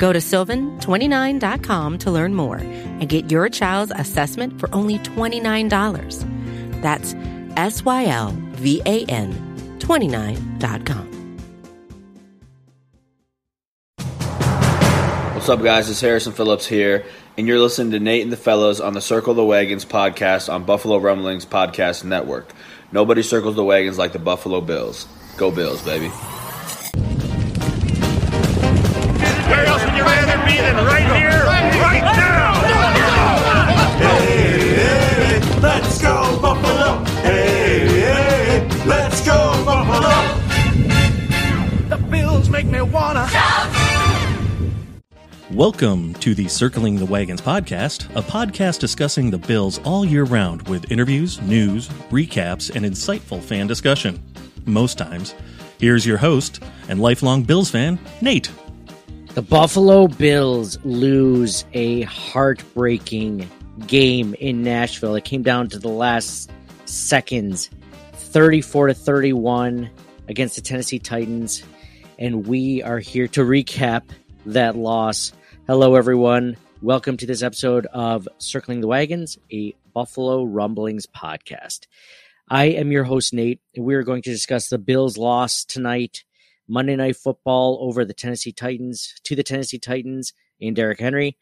Go to sylvan29.com to learn more and get your child's assessment for only $29. That's S Y L V A N 29.com. What's up, guys? It's Harrison Phillips here, and you're listening to Nate and the Fellows on the Circle the Wagons podcast on Buffalo Rumblings Podcast Network. Nobody circles the wagons like the Buffalo Bills. Go Bills, baby. Rather be than right here, right now? Hey, hey, let's go Buffalo. Hey, hey, let's go Buffalo. The Bills make me wanna. Welcome to the Circling the Wagons podcast, a podcast discussing the Bills all year round with interviews, news, recaps, and insightful fan discussion. Most times. Here's your host and lifelong Bills fan, Nate. The Buffalo Bills lose a heartbreaking game in Nashville. It came down to the last seconds, 34 to 31 against the Tennessee Titans, and we are here to recap that loss. Hello everyone. Welcome to this episode of Circling the Wagons, a Buffalo Rumblings podcast. I am your host Nate, and we are going to discuss the Bills' loss tonight Monday Night Football over the Tennessee Titans to the Tennessee Titans and Derrick Henry,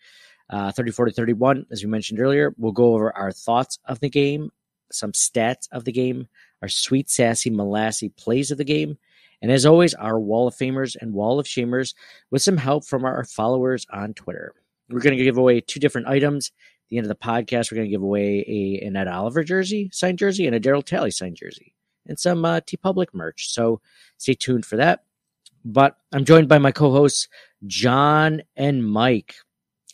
uh, 34 to 31. As we mentioned earlier, we'll go over our thoughts of the game, some stats of the game, our sweet, sassy, molassy plays of the game, and as always, our Wall of Famers and Wall of Shamers with some help from our followers on Twitter. We're going to give away two different items. At the end of the podcast, we're going to give away a an Ed Oliver jersey, signed jersey, and a Daryl Talley signed jersey, and some uh, TeePublic merch. So stay tuned for that. But I'm joined by my co-hosts John and Mike.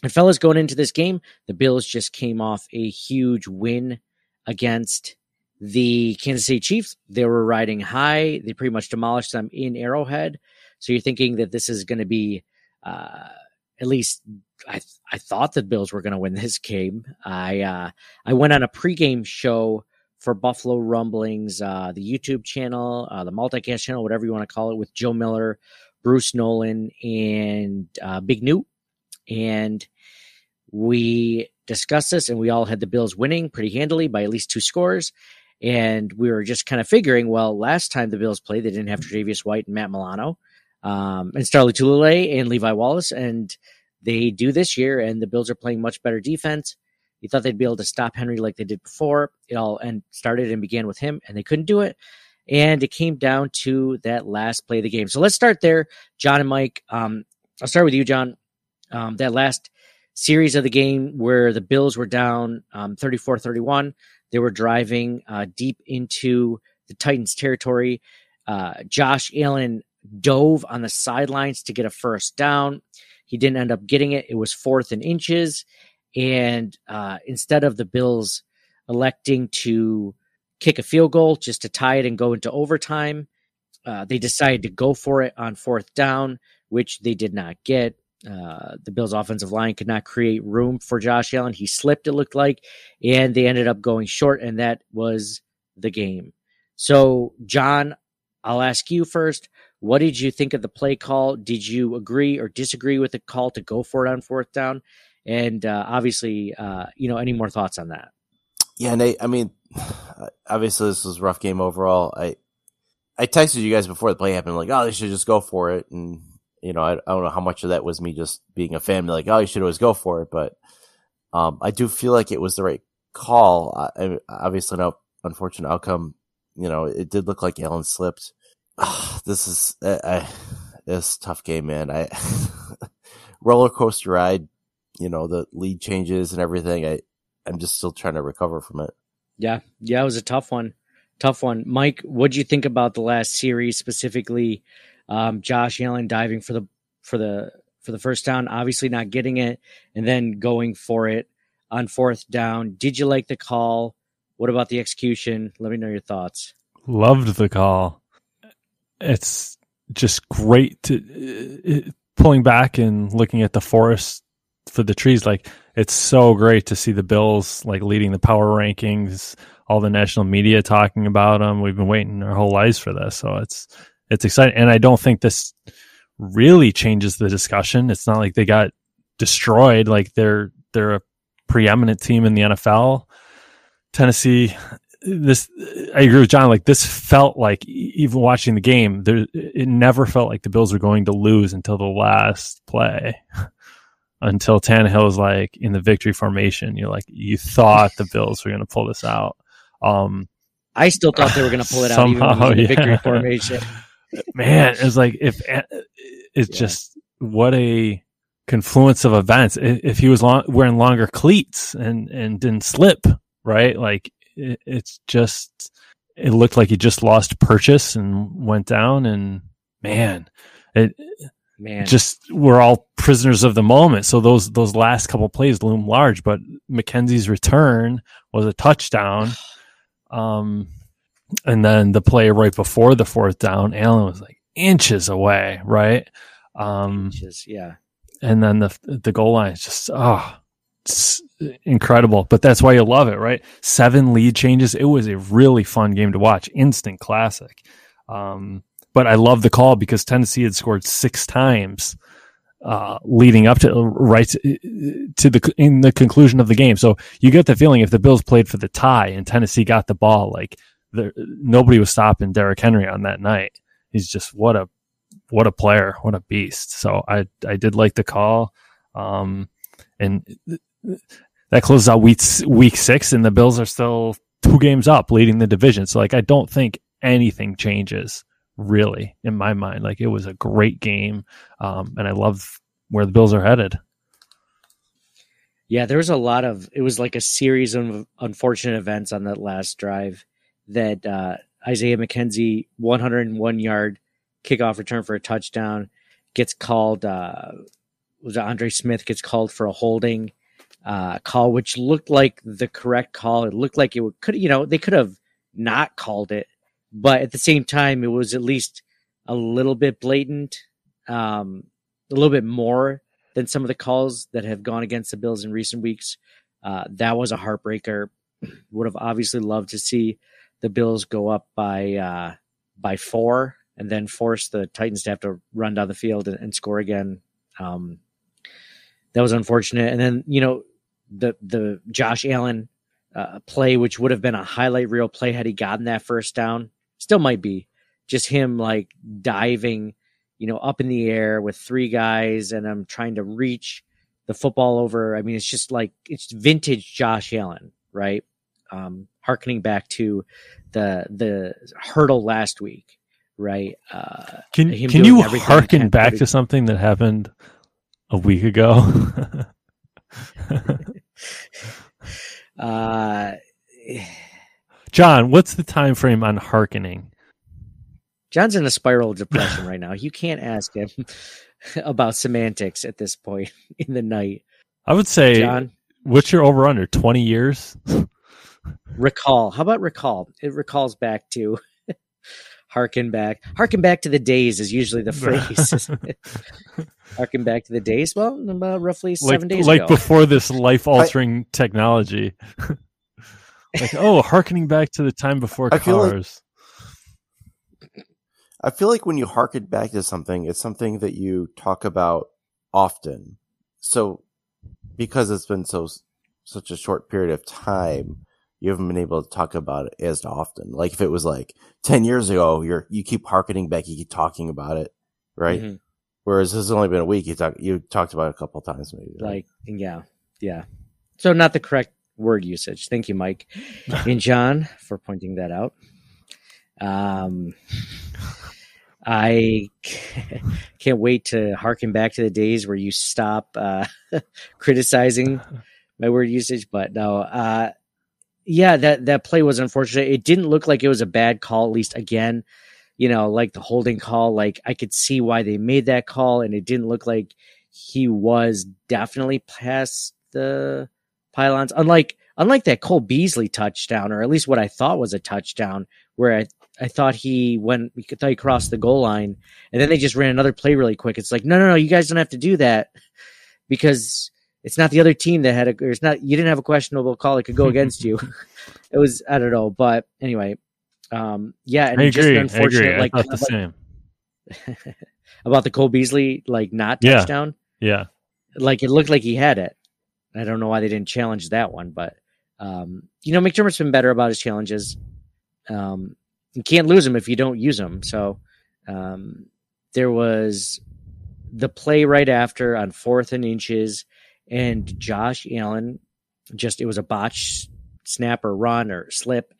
And fellas, going into this game, the Bills just came off a huge win against the Kansas City Chiefs. They were riding high. They pretty much demolished them in Arrowhead. So you're thinking that this is going to be, uh, at least I I thought the Bills were going to win this game. I uh, I went on a pregame show for Buffalo Rumblings, uh, the YouTube channel, uh, the multicast channel, whatever you want to call it, with Joe Miller, Bruce Nolan, and uh, Big Newt, and we discussed this, and we all had the Bills winning pretty handily by at least two scores. And we were just kind of figuring, well, last time the Bills played, they didn't have Tre'Davious White and Matt Milano, um, and Star Lotulelei and Levi Wallace, and they do this year. And the Bills are playing much better defense. You thought they'd be able to stop Henry like they did before. It all and started and began with him, and they couldn't do it. And it came down to that last play of the game. So let's start there, John and Mike. Um, I'll start with you, John. Um, that last series of the game where the Bills were down um, 34 31. They were driving uh, deep into the Titans' territory. Uh, Josh Allen dove on the sidelines to get a first down. He didn't end up getting it. It was fourth and inches. And uh, instead of the Bills electing to kick a field goal just to tie it and go into overtime, uh, they decided to go for it on fourth down, which they did not get. Uh, the Bills' offensive line could not create room for Josh Allen. He slipped, it looked like, and they ended up going short, and that was the game. So, John, I'll ask you first. What did you think of the play call? Did you agree or disagree with the call to go for it on fourth down? And uh, obviously, uh, you know, any more thoughts on that? Yeah, Nate. I mean, obviously, this was a rough game overall. I I texted you guys before the play happened, like, oh, they should just go for it, and you know, I, I don't know how much of that was me just being a fan, like, oh, you should always go for it. But um, I do feel like it was the right call. I, obviously, no unfortunate outcome. You know, it did look like Allen slipped. This is I, I this tough game, man. I roller coaster ride. You know, the lead changes and everything. I I'm just still trying to recover from it. Yeah, yeah, it was a tough one. Tough one. Mike, what do you think about the last series specifically? Um, Josh Allen diving for the for the for the first down, obviously not getting it, and then going for it on fourth down. Did you like the call? What about the execution? Let me know your thoughts. Loved the call. It's just great to uh, pulling back and looking at the forest for the trees. Like it's so great to see the Bills like leading the power rankings, all the national media talking about them. We've been waiting our whole lives for this, so it's it's exciting. And I don't think this really changes the discussion. It's not like they got destroyed. Like they're they're a preeminent team in the NFL. Tennessee, this I agree with John. Like this felt like even watching the game, there it never felt like the Bills were going to lose until the last play. until Tannehill was like in the victory formation, you're like you thought the Bills were going to pull this out. Um, I still thought they were going to pull it out Somehow, even with the yeah. victory formation. man, it's like if it's Yeah. just what a confluence of events. If he was long, wearing longer cleats and and didn't slip, right? Like it, it's just it looked like he just lost purchase and went down. And man, it Man, just we're all prisoners of the moment. So those those last couple plays loom large, but McKenzie's return was a touchdown. Um, and then the play right before the fourth down, Allen was like inches away, right? Um, just yeah. and then the the goal line is just oh, it's incredible. But that's why you love it, right? Seven lead changes. It was a really fun game to watch. Instant classic. Um, but I love the call because Tennessee had scored six times uh, leading up to right to, to the in the conclusion of the game. So you get the feeling if the Bills played for the tie and Tennessee got the ball, like nobody was stopping Derrick Henry on that night. He's just what a what a player, what a beast. So I I did like the call, um, and that closes out week week six, and the Bills are still two games up, leading the division. So like I don't think anything changes really in my mind. Like it was a great game, um, and I love where the Bills are headed. Yeah, there was a lot of it was like a series of unfortunate events on that last drive that uh, Isaiah McKenzie 101 yard kickoff return for a touchdown gets called uh, was Andre Smith gets called for a holding uh, call which looked like the correct call. It looked like it could you know they could have not called it, but at the same time it was at least a little bit blatant, um, a little bit more than some of the calls that have gone against the Bills in recent weeks. Uh, that was a heartbreaker. Would have obviously loved to see the Bills go up by uh, by four and then force the Titans to have to run down the field and, and score again. Um, that was unfortunate. And then you know the the Josh Allen uh, play, which would have been a highlight reel play had he gotten that first down, still might be just him like diving you know, up in the air with three guys and I'm trying to reach the football over. I mean, it's just like it's vintage Josh Allen, right? Um, harkening back to the the hurdle last week, right? Uh, Can can you harken back to something that happened a week ago? uh, John, what's the time frame on harkening? John's in a spiral of depression right now. You can't ask him about semantics at this point in the night. I would say John, what's your over under? Twenty years? recall. How about recall? It recalls back to harken back. Harken back to the days is usually the phrase. harken back to the days. Well, about roughly like seven days like ago. before this life altering technology. Like oh, harkening back to the time before I feel like- cars. I feel like when you harken back to something, it's something that you talk about often. So, because it's been so such a short period of time, you haven't been able to talk about it as often. Like if it was like ten years ago, you're you keep harkening back, you keep talking about it, right? Mhm. Whereas this has only been a week. You talk you talked about it a couple times, maybe. right? Like, yeah, yeah. So not the correct word usage. Thank you, Mike and John, for pointing that out. Um, I can't wait to harken back to the days where you stop uh, criticizing my word usage. But no, uh, yeah, that that play was unfortunate. It didn't look like it was a bad call. At least again, you know, like the holding call. Like I could see why they made that call, and it didn't look like he was definitely past the pylons. Unlike unlike that Cole Beasley touchdown, or at least what I thought was a touchdown, where I I thought he went, we thought he crossed the goal line, and then they just ran another play really quick. It's like, no, no, no, you guys don't have to do that because it's not the other team that had a. It's not you didn't have a questionable call that could go against you. it was I don't know, but anyway, um, yeah, and I just agree. I agree. unfortunate I like, thought the same. about the Cole Beasley like not Yeah. touchdown. Yeah. Like it looked like he had it. I don't know why they didn't challenge that one, but um, you know, McDermott's been better about his challenges. Um, you can't lose them if you don't use them. So um, there was the play right after on fourth and inches, and Josh Allen just it was a botch snap or run or slip,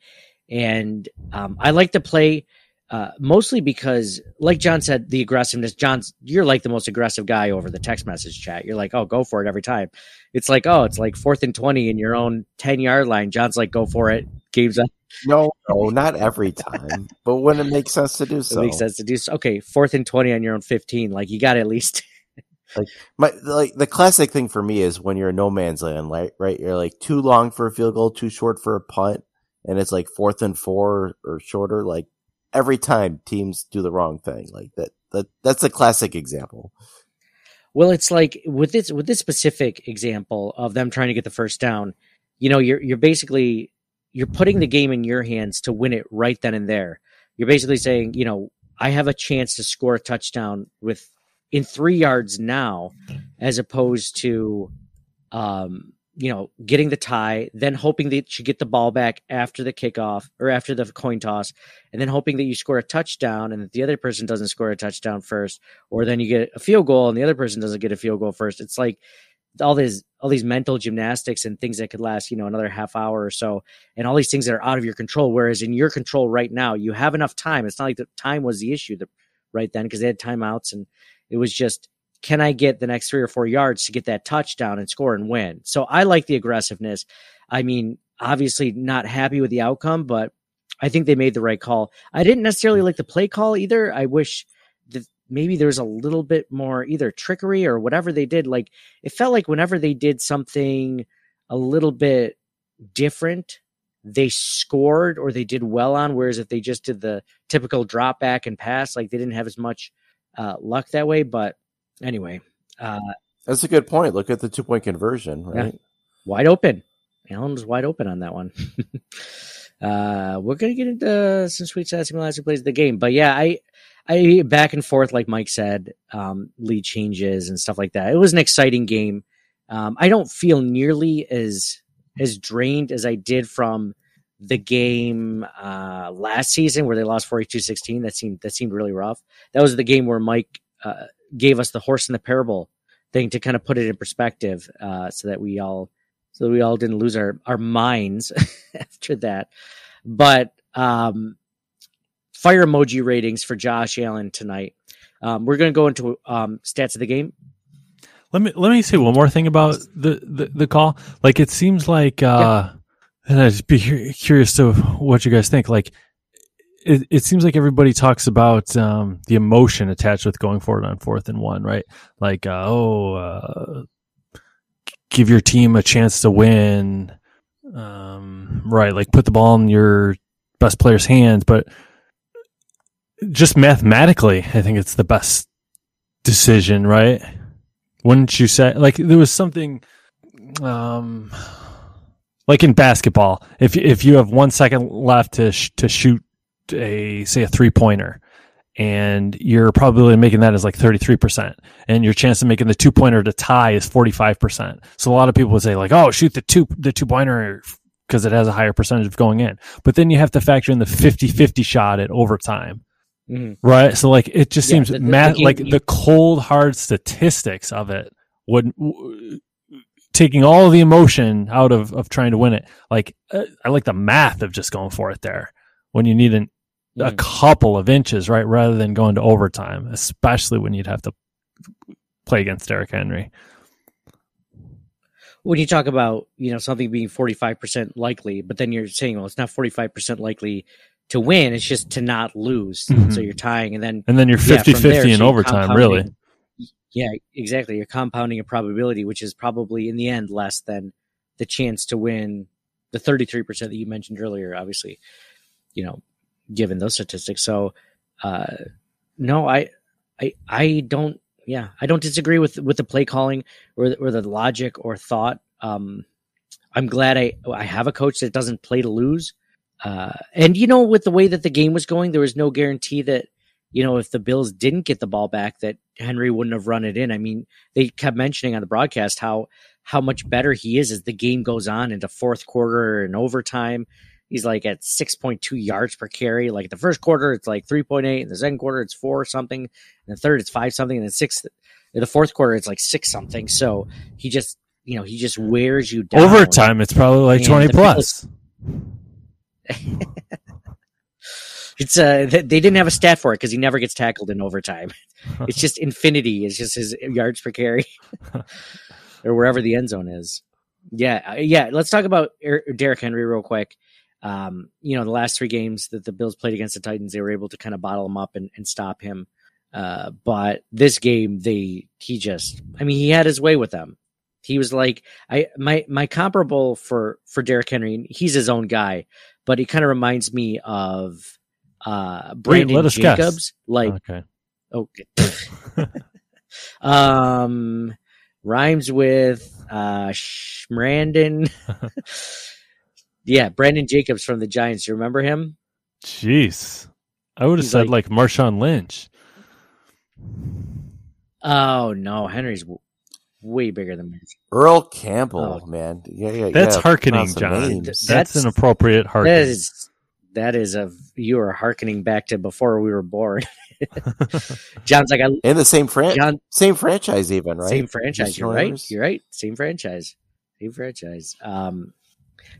and um, I like the play uh, mostly because, like John said, the aggressiveness. John's you're like the most aggressive guy over the text message chat. You're like, oh, go for it every time. It's like, oh, it's like fourth and twenty in your own ten yard line. John's like, go for it. Gabe's like, No, no, not every time, but when it makes sense to do so. it makes sense to do. So. Okay, fourth and twenty on your own fifteen. Like you got at least. Like my like the classic thing for me is when you're in no man's land, like right, you're like too long for a field goal, too short for a punt, and it's like fourth and four or shorter. Like every time teams do the wrong thing, like that. That that's a classic example. Well, it's like with this with this specific example of them trying to get the first down, you know, you're you're basically you're putting the game in your hands to win it right then and there. You're basically saying, you know, I have a chance to score a touchdown with in three yards now, as opposed to, um, you know, getting the tie, then hoping that you get the ball back after the kickoff or after the coin toss, and then hoping that you score a touchdown and that the other person doesn't score a touchdown first, or then you get a field goal and the other person doesn't get a field goal first. It's like all these all these mental gymnastics and things that could last, you know, another half hour or so, and all these things that are out of your control. Whereas in your control right now, you have enough time. It's not like the time was the issue right then because they had timeouts and it was just can I get the next three or four yards to get that touchdown and score and win? So I like the aggressiveness. I mean, obviously not happy with the outcome, but I think they made the right call. I didn't necessarily like the play call either. I wish that maybe there was a little bit more either trickery or whatever they did. Like it felt like whenever they did something a little bit different, they scored or they did well on. Whereas if they just did the typical drop back and pass, like they didn't have as much uh, luck that way. But anyway, uh, That's a good point. Look at the two point conversion, right? wide open. Allen was wide open on that one. uh, we're gonna get into some sweet sassy who plays the game, but yeah, I, I back and forth like Mike said, um, lead changes and stuff like that. It was an exciting game. Um, I don't feel nearly as as drained as I did from the game uh, last season where they lost 42-16. That seemed that seemed really rough. That was the game where Mike uh, gave us the horse in the parable thing to kind of put it in perspective, uh, so that we all so that we all didn't lose our our minds after that. But um, fire emoji ratings for Josh Allen tonight. Um, we're going to go into um, stats of the game. Let me let me say one more thing about the the, the call. Like it seems like, uh, and I'd just be curious to what you guys think. Like it, it seems like everybody talks about um, the emotion attached with going forward on fourth and one, right? Like, uh, oh, uh, give your team a chance to win, um, right? Like put the ball in your best player's hands, but just mathematically, I think it's the best decision, right? Wouldn't you say? Like there was something, um, like in basketball, if if you have one second left to sh- to shoot a say a three pointer, and your probability of making that is like thirty three percent, and your chance of making the two pointer to tie is forty five percent. So a lot of people would say like, oh, shoot the two the two pointer because it has a higher percentage of going in. But then you have to factor in the 50-50 shot at overtime. Mhm. Right. So like it just Yeah, seems the- the- math the game- like the cold hard statistics of it would w- taking all the emotion out of of trying to win it. Like uh, I like the math of just going for it there when you need an, a Mhm. couple of inches, right, rather than going to overtime, especially when you'd have to play against Derrick Henry. when you talk about you know something being 45% likely but then you're saying well it's not 45% likely to win it's just to not lose Mhm. so you're tying and then And then you're yeah, 50 from there, 50 in so overtime, really. yeah exactly you're compounding a probability which is probably in the end less than the chance to win the 33% that you mentioned earlier, obviously, you know, given those statistics. So, uh, no, I, I, I don't, yeah, I don't disagree with, with the play calling or, or the logic or thought. Um, I'm glad I, I have a coach that doesn't play to lose. Uh, and you know, with the way that the game was going, there was no guarantee that, you know, if the Bills didn't get the ball back, that Henry wouldn't have run it in. I mean, they kept mentioning on the broadcast how how much better he is as the game goes on into fourth quarter and overtime. He's like at 6.2 yards per carry. Like the first quarter, it's like 3.8. In the second quarter, it's four something. In the third, it's five something. And then sixth, in the fourth quarter, it's like six something. So he just, you know, he just wears you down. Overtime, it's probably like And 20 the plus. It's uh, they didn't have a stat for it because he never gets tackled in overtime. It's just infinity. It's just his yards per carry, or wherever the end zone is. Yeah, uh, yeah. Let's talk about Er- Derrick Henry real quick. Um, you know, the last three games that the Bills played against the Titans, they were able to kind of bottle him up and, and stop him. Uh, but this game, they he just, I mean, he had his way with them. He was like, I my my comparable for for Derrick Henry. He's his own guy, but he kind of reminds me of uh Brandon let us guess. Jacobs. Like, okay. okay, um, rhymes with uh Brandon. yeah, Brandon Jacobs from the Giants. You remember him? Jeez. I would have He's said like- like, Marshawn Lynch. Oh no, Henry's w- way bigger than me. Earl Campbell, Oh. man. Yeah, yeah. Yeah. That's yeah, hearkening, John. That's, That's- an appropriate hearkening. That is that is a you are harkening back to before we were born. John's like I And the same fran- John same franchise, even right? same franchise. You're right. You're right. Same franchise. Same franchise. Um,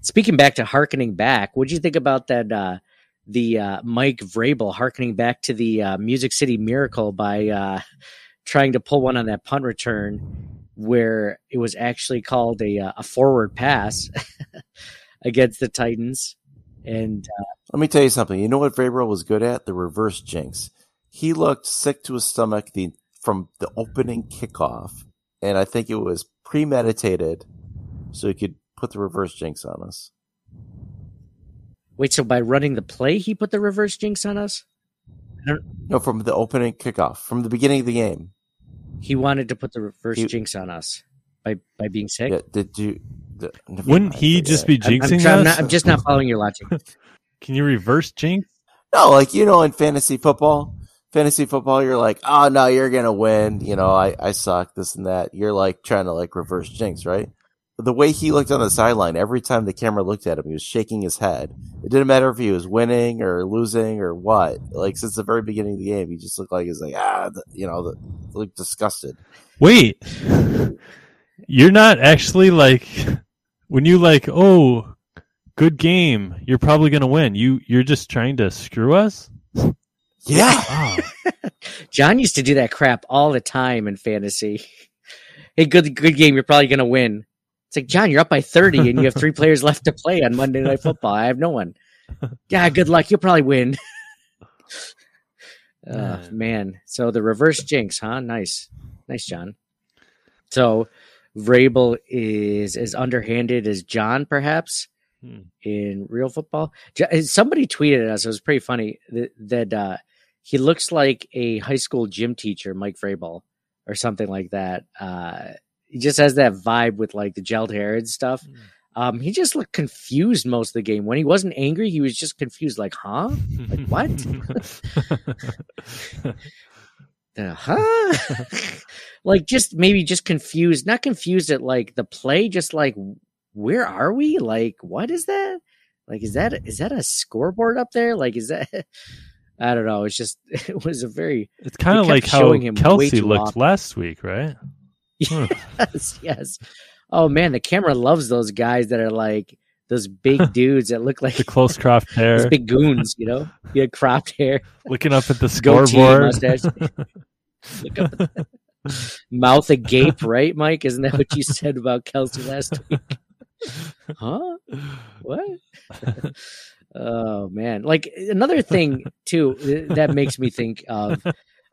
speaking back to harkening back, what do you think about that? Uh, the uh, Mike Vrabel harkening back to the uh, Music City Miracle by uh, trying to pull one on that punt return, where it was actually called a uh, a forward pass against the Titans, and uh, Let me tell you something. You know what Vrabel was good at? The reverse jinx. He looked sick to his stomach the from the opening kickoff, and I think it was premeditated, so he could put the reverse jinx on us. wait, so by running the play, he put the reverse jinx on us. No, from the opening kickoff, from the beginning of the game. He wanted to put the reverse He- jinx on us by by being sick. Yeah, did you? The, Wouldn't mind, he just it. be I'm, I'm jinxing I'm us? not- I'm just not following your logic. Can you reverse jinx? No, like you know, in fantasy football, fantasy football, you're like, oh no, you're gonna win. You know, I I suck this and that. You're like trying to like reverse jinx, right? The way he looked on the sideline, every time the camera looked at him, he was shaking his head. It didn't matter if he was winning or losing or what. Like since the very beginning of the game, he just looked like he's like ah, you know, the, looked disgusted. Wait. You're not actually like when you like, oh, good game, you're probably gonna win. You you're just trying to screw us? Yeah, Oh. John used to do that crap all the time in fantasy. Hey, good good game. You're probably gonna win. It's like John, you're up by thirty, and you have three players left to play on Monday Night Football. I have no one. Yeah, good luck. You'll probably win. oh, Man. man. So the reverse jinx, huh? Nice, nice, John. So Vrabel is as underhanded as John, perhaps Hmm. in real football. Somebody tweeted at us. It was pretty funny that, that uh, he looks like a high school gym teacher, Mike Vrabel, or something like that. Uh, he just has that vibe with like the gelled hair and stuff. Um, he just looked confused most of the game. When he wasn't angry, he was just confused, like, huh? Like, what? Uh, huh? like, just maybe just confused, not confused at like the play, just like, where are we? Like, what is that? Like, is that is that a scoreboard up there? Like, is that? I don't know. It's just it was a very It's kind of like how showing him Kelce looked last week, right? Huh. yes, yes. Oh man, the camera loves those guys that are like those big dudes that look like The close cropped those hair, big goons, you know? Yeah, cropped hair, looking up at the scoreboard. mustache. Look up that. Mouth agape, right, Mike? Isn't that what you said about Kelce last week? Huh? What? oh man! Like another thing too that makes me think of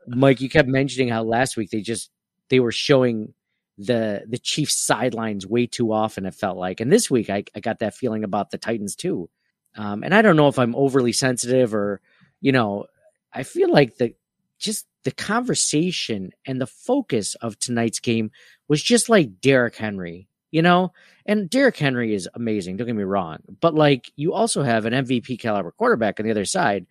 Mike. You kept mentioning how last week they just they were showing the the Chiefs sidelines way too often. It felt like, and this week I, I got that feeling about the Titans too. Um, and I don't know if I'm overly sensitive or, you know, I feel like the just the conversation and the focus of tonight's game was just like Derrick Henry, you know. And Derrick Henry is amazing. Don't get me wrong, but like you also have an MVP caliber quarterback on the other side.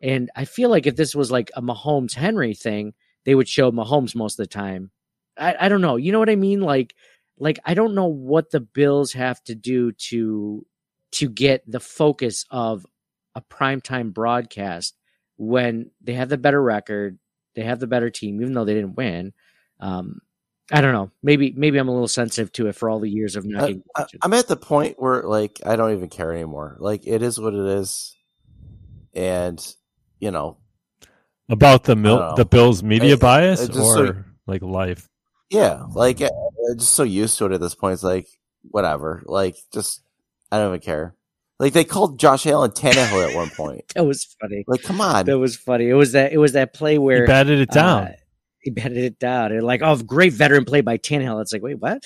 And I feel like if this was like a Mahomes Henry thing, they would show Mahomes most of the time I, I don't know. You know what I mean? Like, like I don't know what the Bills have to do to to get the focus of a primetime broadcast when they have the better record, they have the better team, even though they didn't win. Um, I don't know. Maybe maybe I'm a little sensitive to it for all the years of not. I, I'm at the point where like I don't even care anymore. Like it is what it is, and you know about the mil- the Bills media I, bias I or so, like life. Yeah, like I'm just so used to it at this point. It's like whatever. Like just I don't even care. Like they called Josh Allen Tannehill at one point. that was funny. Like come on, that was funny. It was that it was that play where he batted it down. Uh, he batted it down. And like, oh, great veteran play by Tannehill. It's like, wait, what?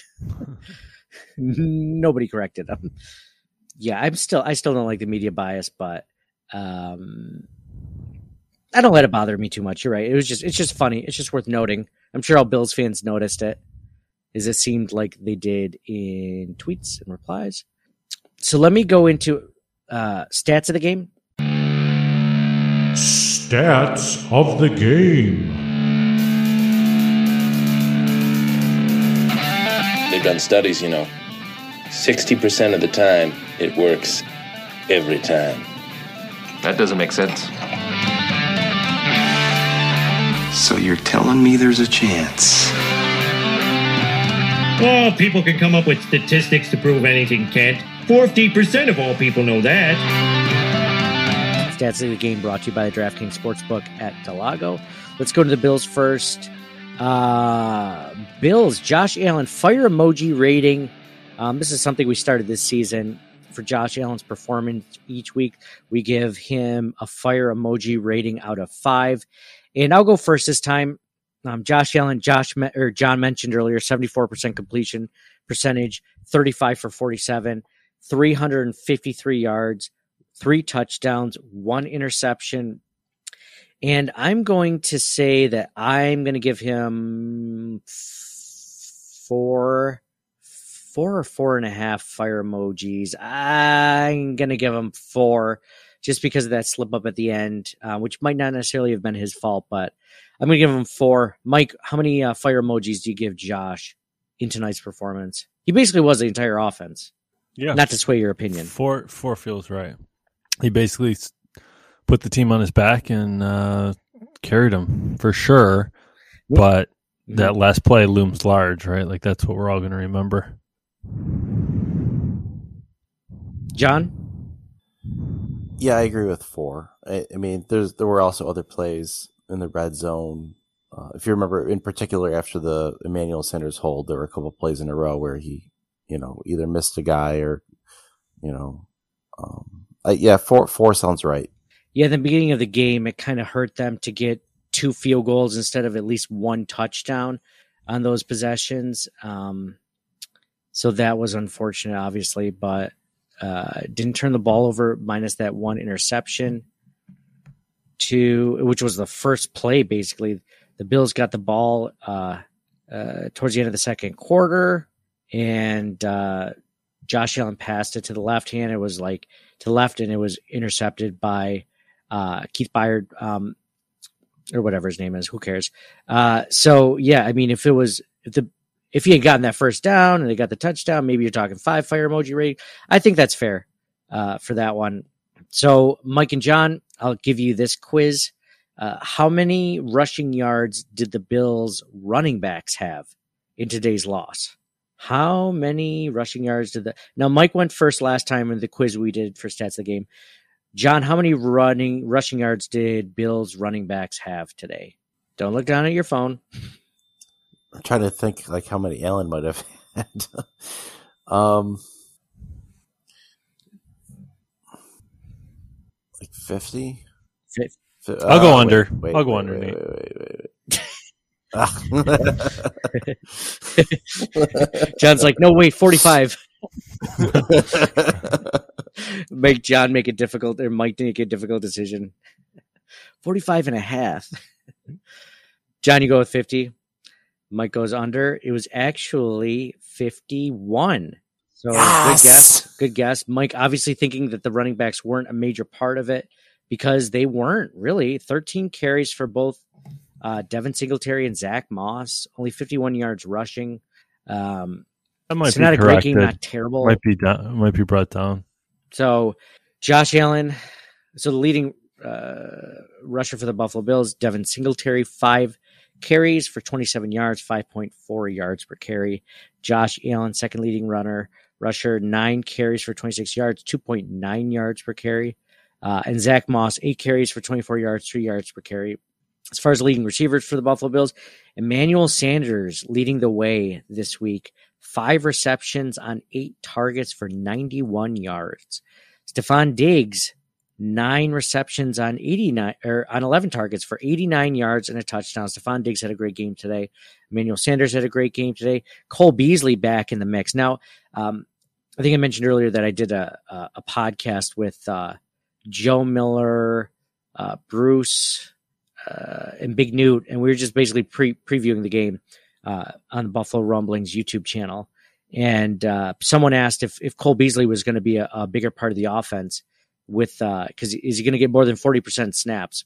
Nobody corrected him. Yeah, I'm still I still don't like the media bias, but um I don't let it bother me too much. You're right. It was just it's just funny. It's just worth noting. I'm sure all Bills fans noticed it, as it seemed like they did in tweets and replies. So let me go into uh, stats of the game. Stats of the game. They've done studies, you know. 60% of the time, it works every time. That doesn't make sense. So you're telling me there's a chance? Well, people can come up with statistics to prove anything, Kent. 40% of all people know that. Stats of the game brought to you by the DraftKings Sportsbook at del Lago. Let's go to the Bills first. Uh, Bills, Josh Allen, fire emoji rating. Um, this is something we started this season for Josh Allen's performance each week. We give him a fire emoji rating out of five. And I'll go first this time. Um, Josh Allen, Josh or John mentioned earlier, 74% completion percentage, 35 for 47, 353 yards, three touchdowns, one interception. And I'm going to say that I'm going to give him four, four or four and a half fire emojis. I'm going to give him four just because of that slip up at the end, uh, which might not necessarily have been his fault, but I'm going to give him four. Mike, how many uh, fire emojis do you give Josh in tonight's performance? He basically was the entire offense. Yeah. Not to sway your opinion. Four, four feels right. He basically put the team on his back and uh, carried him for sure. But mm-hmm. that last play looms large, right? Like that's what we're all going to remember. John? Yeah, I agree with four. I, I, mean, there's there were also other plays in the red zone. Uh, if you remember, in particular, after the Emmanuel Sanders hold, there were a couple plays in a row where he, you know, either missed a guy or, you know, um, uh, yeah, four four sounds right. Yeah, the beginning of the game, it kind of hurt them to get two field goals instead of at least one touchdown on those possessions. Um, so that was unfortunate, obviously, but uh, didn't turn the ball over minus that one interception to which was the first play basically. The bills got the ball uh, uh, towards the end of the second quarter and uh, josh allen passed it to the left hand. It was like to left and it was intercepted by uh, keith byard um, or whatever his name is. Who cares? Uh, so yeah i mean if it was if the if he had gotten that first down and they got the touchdown, maybe you're talking five fire emoji rating. I think that's fair uh, for that one. So, Mike and John, I'll give you this quiz. Uh, how many rushing yards did the Bills running backs have in today's loss? How many rushing yards did the now Mike went first last time in the quiz we did for stats of the game. John, how many running rushing yards did Bills running backs have today? Don't look down at your phone. I'm trying to think like how many Allen might have had. um, like fifty. I'll go uh, under. Wait, I'll go wait, under. Wait, wait, wait, wait, John's like, no, wait, 45. make John make it difficult, or Mike make a difficult decision. 45 and a half. John, you go with 50. Mike goes under. It was actually 51. So Yes! good guess. Good guess. Mike obviously thinking that the running backs weren't a major part of it because they weren't really. 13 carries for both uh, Devin Singletary and Zach Moss, only 51 yards rushing. Um, That might it's be not a great game, not terrible. Might be down, might be brought down. So Josh Allen, so the leading uh, rusher for the Buffalo Bills, Devin Singletary, five carries for 27 yards, 5.4 yards per carry. Josh Allen, second leading runner, rusher, nine carries for 26 yards, 2.9 yards per carry. Uh, and Zach Moss, eight carries for 24 yards, three yards per carry. As far as leading receivers for the Buffalo Bills, Emmanuel Sanders leading the way this week. Five receptions on eight targets for 91 yards. Stefon Diggs, nine receptions on 89 or on 11 targets for 89 yards and a touchdown. Stefon Diggs had a great game today. Emmanuel Sanders had a great game today. Cole Beasley back in the mix. Now, um, I think I mentioned earlier that I did a, a, a podcast with uh, Joe Miller, uh, Bruce, uh, and Big Newt, and we were just basically pre previewing the game uh, on the Buffalo Rumblings YouTube channel. And uh, someone asked if if Cole Beasley was going to be a, a bigger part of the offense with uh because is he going to get more than forty percent snaps?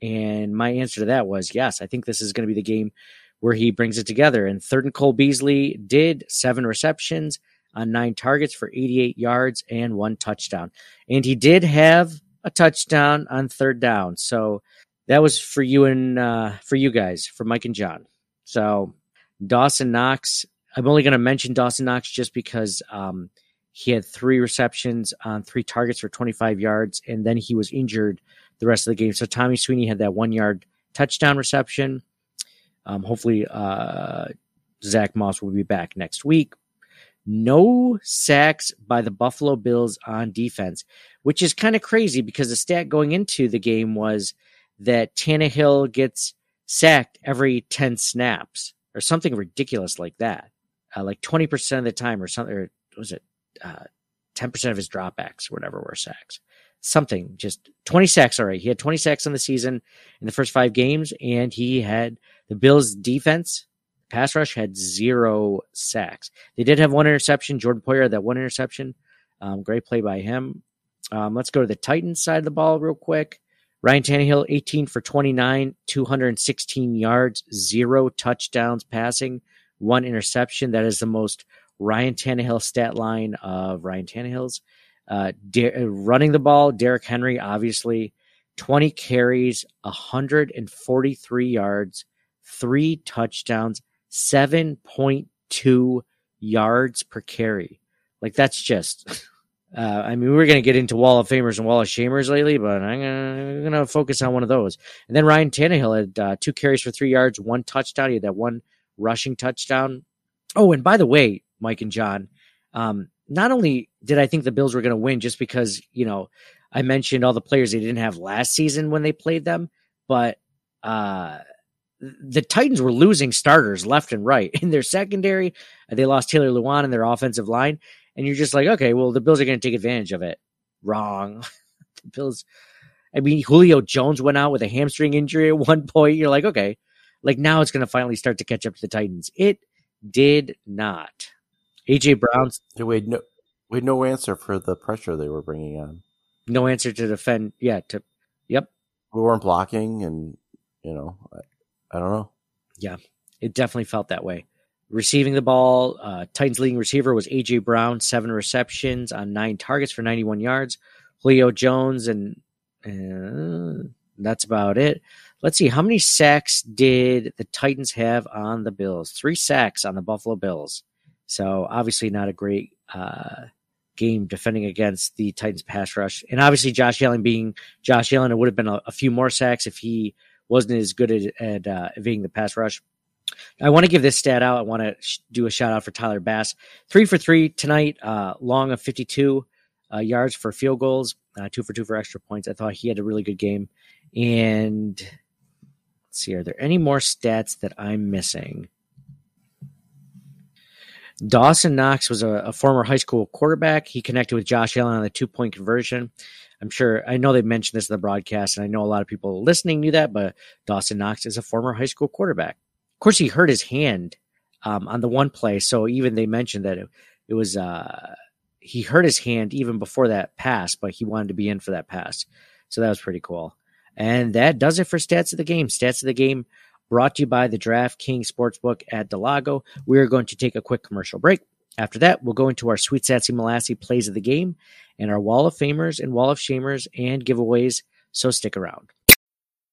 And my answer to that was yes. I think this is going to be the game where he brings it together. And third and Cole Beasley did seven receptions on nine targets for 88 yards and one touchdown. And he did have a touchdown on third down. So that was for you and uh, for you guys, for Mike and John. So Dawson Knox, I'm only going to mention Dawson Knox just because um, he had three receptions on three targets for 25 yards, and then he was injured the rest of the game. So Tommy Sweeney had that one yard touchdown reception. Um, hopefully, uh, Zach Moss will be back next week. No sacks by the Buffalo Bills on defense, which is kind of crazy because the stat going into the game was that Tannehill gets sacked every 10 snaps or something ridiculous like that. Uh, like 20% of the time or something, or was it uh, 10% of his dropbacks whatever were sacks? Something just 20 sacks. Right. He had 20 sacks in the season in the first five games, and he had the Bills defense, pass rush had zero sacks. They did have one interception. Jordan Poyer that one interception. Um, great play by him. Um, let's go to the Titans side of the ball real quick. Ryan Tannehill, 18 for 29, 216 yards, zero touchdowns passing, one interception. That is the most Ryan Tannehill stat line of Ryan Tannehill's. Uh, Der- running the ball, Derrick Henry, obviously, 20 carries, 143 yards, three touchdowns, 7.2 yards per carry. Like, that's just. Uh, I mean, we're going to get into Wall of Famers and Wall of Shamers lately, but I'm going to focus on one of those. And then Ryan Tannehill had uh, two carries for three yards, one touchdown. He had that one rushing touchdown. Oh, and by the way, Mike and John, um, not only did I think the Bills were going to win just because, you know, I mentioned all the players they didn't have last season when they played them, but uh, the Titans were losing starters left and right in their secondary. They lost Taylor Lewan in their offensive line. And you're just like, okay, well, the Bills are going to take advantage of it. Wrong. the Bills, I mean, Julio Jones went out with a hamstring injury at one point. You're like, okay, like now it's going to finally start to catch up to the Titans. It did not. AJ Brown's we had no we had no answer for the pressure they were bringing on. no answer to defend. Yeah, to yep, We weren't blocking, and you know, I, I don't know. yeah, it definitely felt that way. Receiving the ball, uh, Titans leading receiver was AJ Brown, seven receptions on nine targets for 91 yards. Julio Jones, and uh, that's about it. Let's see, how many sacks did the Titans have on the Bills? Three sacks on the Buffalo Bills. So obviously not a great uh, game defending against the Titans pass rush. And obviously Josh Allen being Josh Allen, it would have been a, a few more sacks if he wasn't as good at, at uh, evading the pass rush. I want to give this stat out. I want to sh- do a shout out for Tyler Bass. Three for three tonight, uh, long of 52 uh, yards for field goals, uh, two for two for extra points. I thought he had a really good game. And let's see. Are there any more stats that I'm missing? Dawson Knox was a, a, former high school quarterback. He connected with Josh Allen on the two point conversion. I'm sure I know they mentioned this in the broadcast, and I know a lot of people listening knew that, but Dawson Knox is a former high school quarterback. Of course, he hurt his hand um, on the one play, so even they mentioned that it, it was uh, he hurt his hand even before that pass, but he wanted to be in for that pass, so that was pretty cool. And that does it for stats of the game. Stats of the game brought to you by the DraftKings Sportsbook at Del Lago. We are going to take a quick commercial break. After that, we'll go into our Sweet Sassy Molassy plays of the game and our Wall of Famers and Wall of Shamers and giveaways. So stick around.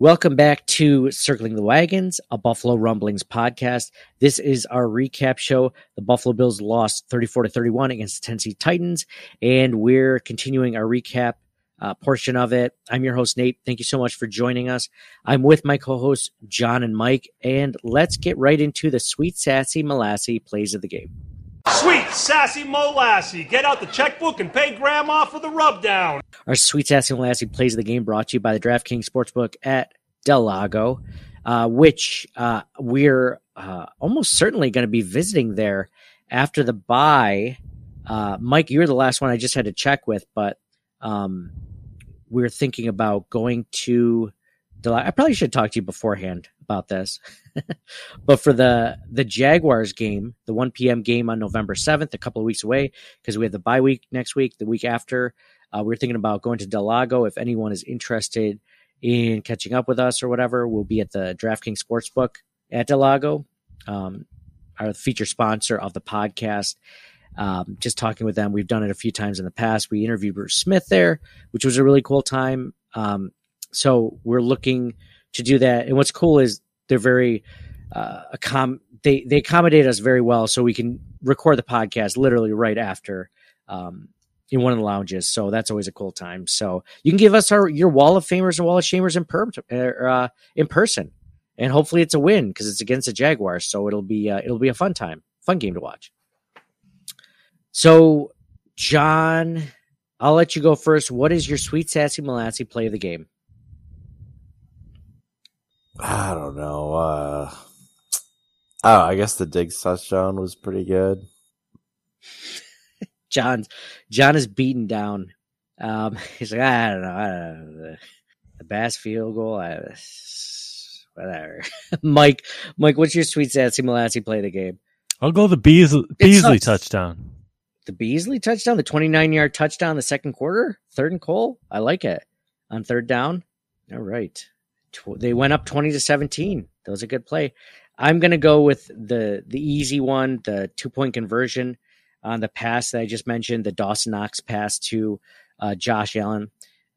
Welcome back to Circling the Wagons, a Buffalo Rumblings podcast. This is our recap show. The Buffalo Bills lost 34 to 31 against the Tennessee Titans, and we're continuing our recap uh, portion of it. I'm your host, Nate. Thank you so much for joining us. I'm with my co hosts, John and Mike, and let's get right into the sweet, sassy, molassy plays of the game. Sweet, sassy molassy. Get out the checkbook and pay grandma for the rubdown. Our sweet, sassy molassy plays the game brought to you by the DraftKings Sportsbook at Del Lago, uh, which uh, we're uh, almost certainly going to be visiting there after the bye. Uh, Mike, you're the last one I just had to check with, but um, we're thinking about going to Del I probably should talk to you beforehand about this. but for the the Jaguars game, the 1 p.m. game on November 7th, a couple of weeks away, because we have the bye week next week, the week after, uh, we're thinking about going to Del Lago. If anyone is interested in catching up with us or whatever, we'll be at the DraftKings Sportsbook at Del Lago, um, our feature sponsor of the podcast. Um, just talking with them. We've done it a few times in the past. We interviewed Bruce Smith there, which was a really cool time. Um, so we're looking to do that. And what's cool is they're very uh, accom- they they accommodate us very well, so we can record the podcast literally right after um, in one of the lounges. So that's always a cool time. So you can give us our your wall of famers and wall of shamers in per uh, in person, and hopefully it's a win because it's against the Jaguars. So it'll be uh, it'll be a fun time, fun game to watch. So John, I'll let you go first. What is your sweet sassy molassy play of the game? I don't know. Uh, oh, I guess the Diggs touchdown was pretty good. John, John is beaten down. Um, he's like, I don't know, I don't know. The, Bass field goal, I, whatever. Mike, Mike, what's your sweet sassy molassy play the game? I'll go the Beasley, Beasley touchdown. The Beasley touchdown, the 29 yard touchdown, the second quarter, third and goal. I like it on third down. All right they went up 20 to 17. That was a good play. I'm going to go with the the easy one, the two point conversion on the pass that I just mentioned, the Dawson Knox pass to uh, Josh Allen.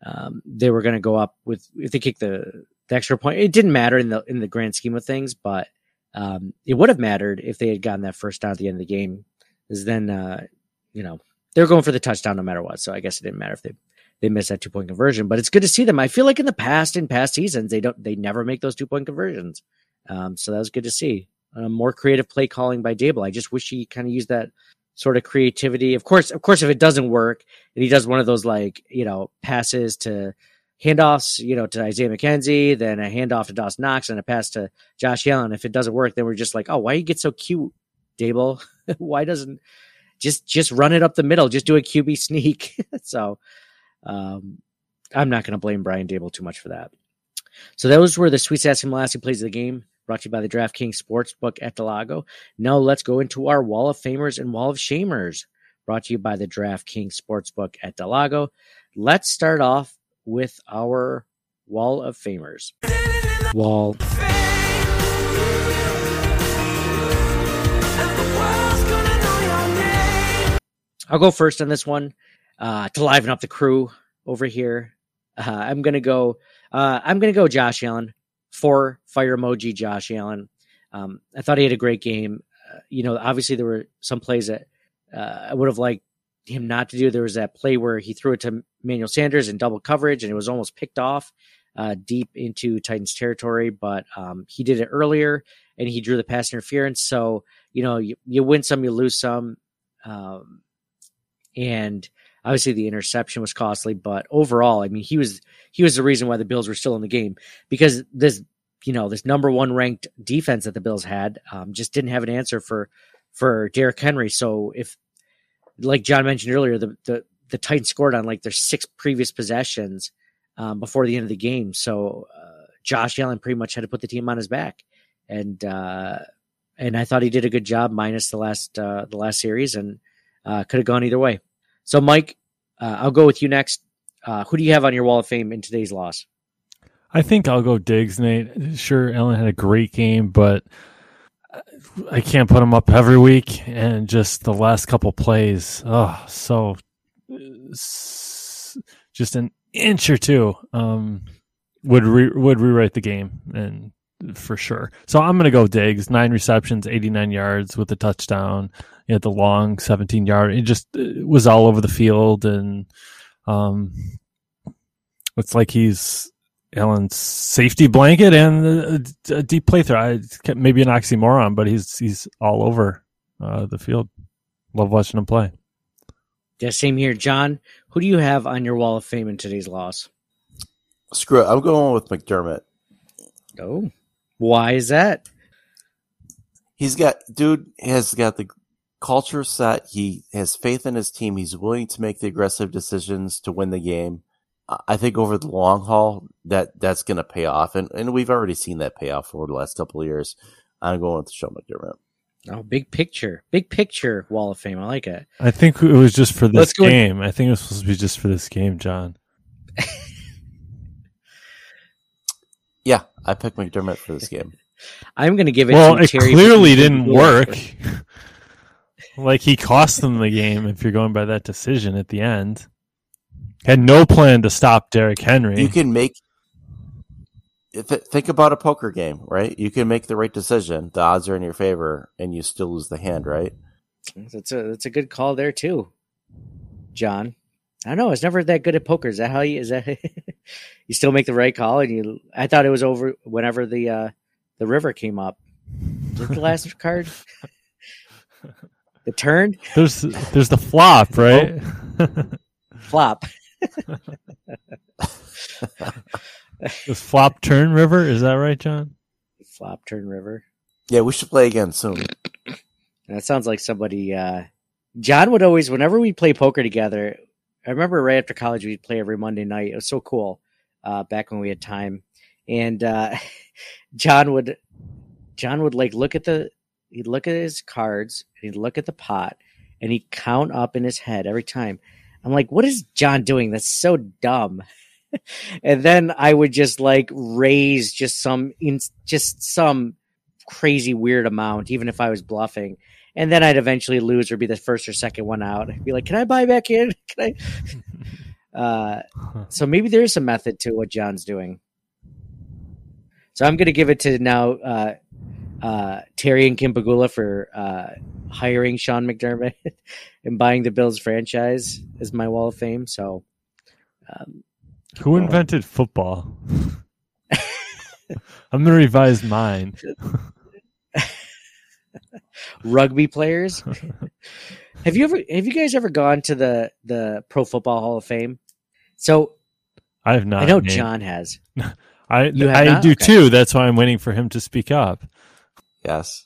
Um, they were going to go up with if they kicked the, the extra point. It didn't matter in the in the grand scheme of things, but um, it would have mattered if they had gotten that first down at the end of the game. Because then, uh, you know, they're going for the touchdown no matter what. So I guess it didn't matter if they they miss that two point conversion. But it's good to see them. I feel like in the past, in past seasons, they don't they never make those two point conversions. Um, so that was good to see. Uh, more creative play calling by Daboll. I just wish he kind of used that sort of creativity. Of course, of course, if it doesn't work and he does one of those like you know passes to handoffs, you know, to Isaiah McKenzie, then a handoff to Dawson Knox, and a pass to Josh Allen. If it doesn't work, then we're just like, oh, why you get so cute, Daboll? why doesn't just just run it up the middle? Just do a QB sneak. so um, I'm not going to blame Brian Daboll too much for that. So those were the Sweet Sassy Molassy plays of the game, brought to you by the DraftKings Sportsbook at Del Lago. Now let's go into our Wall of Famers and Wall of Shamers, brought to you by the DraftKings Sportsbook at Del Lago. Let's start off with our Wall of Famers. Wall. I'll go first on this one uh, to liven up the crew over here. Uh, I'm gonna go. Uh, I'm gonna go. Josh Allen, for fire emoji, Josh Allen. Um, I thought he had a great game. Uh, you know, obviously there were some plays that uh, I would have liked him not to do. There was that play where he threw it to Emmanuel Sanders in double coverage and it was almost picked off uh, deep into Titans territory, but um, he did it earlier and he drew the pass interference. So, you know, you, you win some, you lose some. Um, and obviously the interception was costly, but overall, I mean, he was he was the reason why the Bills were still in the game because this you know this number one ranked defense that the Bills had um, just didn't have an answer for for Derrick Henry. So if like John mentioned earlier, the the the Titans scored on like their six previous possessions um, before the end of the game. So uh, Josh Allen pretty much had to put the team on his back, and uh, and I thought he did a good job minus the last uh, the last series, and uh, could have gone either way. So Mike, uh, I'll go with you next. Uh, who do you have on your wall of fame in today's loss? I think I'll go Diggs, Nate. Sure, Allen had a great game, but I can't put him up every week. And just the last couple plays, oh, so just an inch or two um, would re- would rewrite the game, and for sure. So I'm going to go Diggs. Nine receptions, 89 yards with a touchdown. He had the long 17 yard. It just it was all over the field, and um, it's like he's Allen's safety blanket and a, a deep playthrough. I, maybe an oxymoron, but he's he's all over uh, the field. Love watching him play. Yeah, same here, John. Who do you have on your wall of fame in today's loss? Screw it. I'm going with McDermott. Oh, why is that? He's got dude has got the culture set. He has faith in his team. He's willing to make the aggressive decisions to win the game. I think over the long haul, that that's going to pay off, and and we've already seen that pay off over the last couple of years. I'm going with Sean McDermott. Oh, big picture, big picture Wall of Fame. I like it. I think it was just for this game. I think it was supposed to be just for this game, John. yeah, I picked McDermott for this game. I'm going to give it. Well, it Terry clearly didn't work. like he cost them the game. If you're going by that decision at the end, had no plan to stop Derrick Henry. You can make think about a poker game, right? You can make the right decision. The odds are in your favor, and you still lose the hand, right? That's a that's a good call there too, John. I don't know. I was never that good at poker. Is that how you? Is that you still make the right call? And you, I thought it was over whenever the uh the river came up. Is the last card? The turn. There's there's the flop, right? flop. This flop turn river, is that right, John? Flop turn river. Yeah, we should play again soon. That sounds like somebody. Uh, John would always, whenever we play poker together. I remember right after college we'd play every Monday night. It was so cool. Uh, back when we had time, and uh, John would, John would like look at the, he'd look at his cards, he'd look at the pot, and he'd count up in his head every time. I'm like, what is John doing? That's so dumb. and then I would just like raise just some in just some crazy weird amount, even if I was bluffing. And then I'd eventually lose or be the first or second one out. I'd be like, "Can I buy back in? Can I?" Uh, so maybe there is a method to what John's doing. So I'm going to give it to now uh, uh, Terry and Kim Pegula for uh, hiring Sean McDermott and buying the Bills franchise is my wall of fame. So um, who invented football? I'm gonna revise mine. Rugby players. have you ever? Have you guys ever gone to the the Pro Football Hall of Fame? So I have not. I know John has. I I not? do okay. too. That's why I'm waiting for him to speak up. Yes.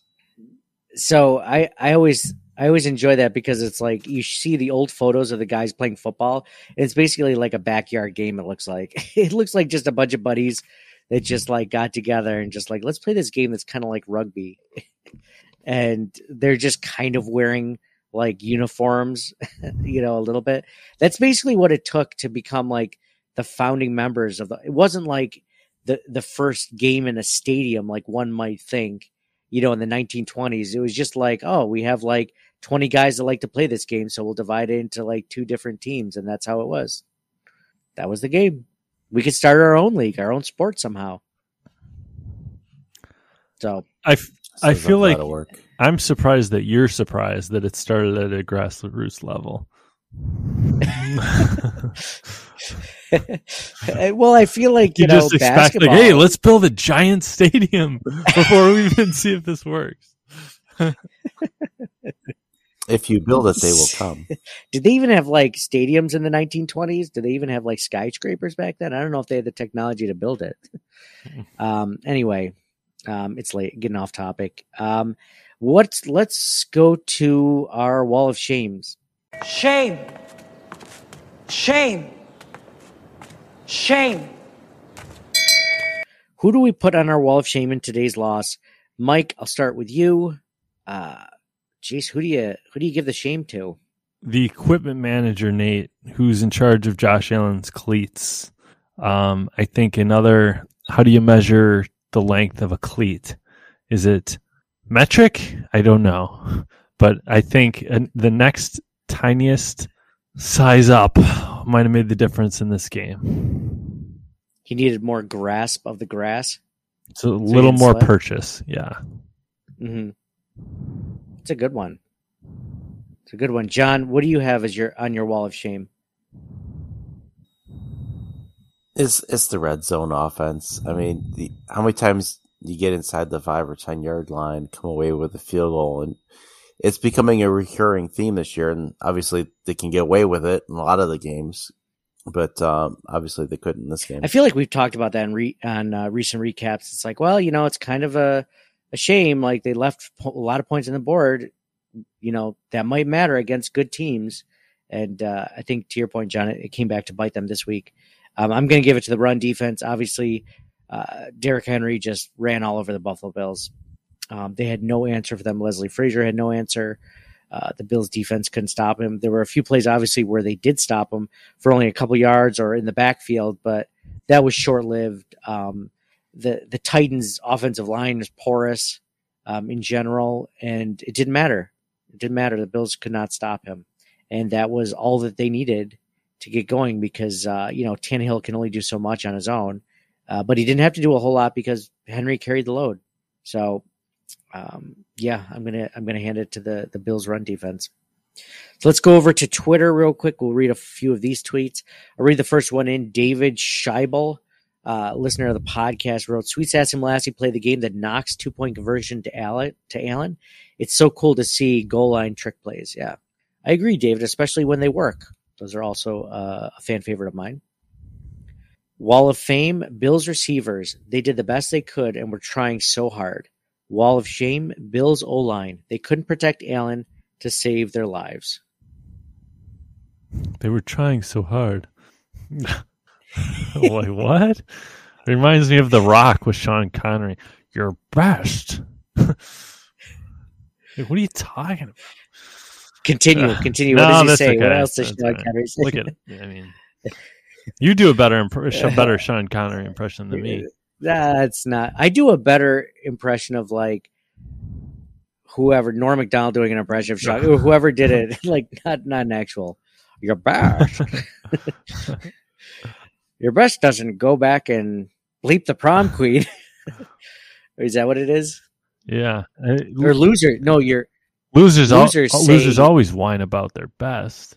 So I I always I always enjoy that because it's like you see the old photos of the guys playing football. it's basically like a backyard game. It looks like it looks like just a bunch of buddies that just like got together and just like let's play this game that's kind of like rugby, and they're just kind of wearing like uniforms, you know, a little bit. That's basically what it took to become like the founding members of the. It wasn't like the the first game in a stadium like one might think you know, in the 1920s. It was just like, oh, we have like 20 guys that like to play this game, so we'll divide it into like two different teams, and that's how it was. That was the game. We could start our own league, our own sport somehow. So I, f- I Sounds feel like like a lot of work. I'm surprised that you're surprised that it started at a grassroots level. well, I feel like you, You, know just expect basketball. like, hey, let's build a giant stadium before we even see if this works. If you build it, they will come. Did they even have like stadiums in the 1920s? Did they even have like skyscrapers back then? I don't know if they had the technology to build it. um, anyway, um, it's late, getting off topic. Um, what's let's go to our wall of shames. Shame. Shame. Shame. Who do we put on our wall of shame in today's loss? Mike, I'll start with you. Uh, geez, who do you who do you give the shame to? the equipment manager Nate, who's in charge of Josh Allen's cleats. Um, I think another. How do you measure the length of a cleat? Is it metric? I don't know, but I think uh, the next tiniest size up might have made the difference in this game. He needed more grasp of the grass. It's a he little more slip? purchase, yeah. hmm It's a good one. It's a good one, John. What do you have as your on your wall of shame? It's it's the red zone offense. I mean, the, how many times you get inside the five or ten yard line, come away with a field goal, and it's becoming a recurring theme this year. And obviously, they can get away with it in a lot of the games, but um, obviously they couldn't in this game. I feel like we've talked about that in re- on uh, recent recaps. It's like, well, you know, it's kind of a a shame. Like they left po- a lot of points on the board. You know, that might matter against good teams. And uh, I think to your point, John, it, it came back to bite them this week. Um, I'm going to give it to the run defense. Obviously, uh, Derrick Henry just ran all over the Buffalo Bills. Um, they had no answer for them. Leslie Frazier had no answer. Uh, the Bills defense couldn't stop him. There were a few plays, obviously, where they did stop him for only a couple yards or in the backfield, but that was short lived. Um, the the Titans' offensive line is porous um, in general, and it didn't matter. It didn't matter. The Bills could not stop him, and that was all that they needed to get going because uh, you know Tannehill can only do so much on his own, uh, but he didn't have to do a whole lot because Henry carried the load. So, um, yeah, I'm gonna I'm gonna hand it to the the Bills' run defense. So let's go over to Twitter real quick. We'll read a few of these tweets. I'll read the first one in. David Scheibel, uh, listener of the podcast, wrote, Sweet Sassy Molassie played the game that Knox two point conversion to Allen, to Allen. It's so cool to see goal line trick plays. Yeah, I agree, David, especially when they work. Those are also uh, a fan favorite of mine. Wall of Fame, Bills receivers. They did the best they could and were trying so hard. Wall of Shame, Bills O line. They couldn't protect Allen to save their lives. They were trying so hard. like what? Reminds me of The Rock with Sean Connery. Your best. Like, what are you talking about? Continue, Uh, continue. no, what does he say? What else does That's Sean right. Connery say? Look at it. I mean, you do a better impression, better Sean Connery impression than me. That's not. I do a better impression of like whoever Norm Macdonald doing an impression of or whoever did it. Like not not an actual. Your best. Your best doesn't go back and bleep the prom queen. is that what it is? Yeah, Uh, Or loser? No, you're losers. losers al- say- losers always whine about their best.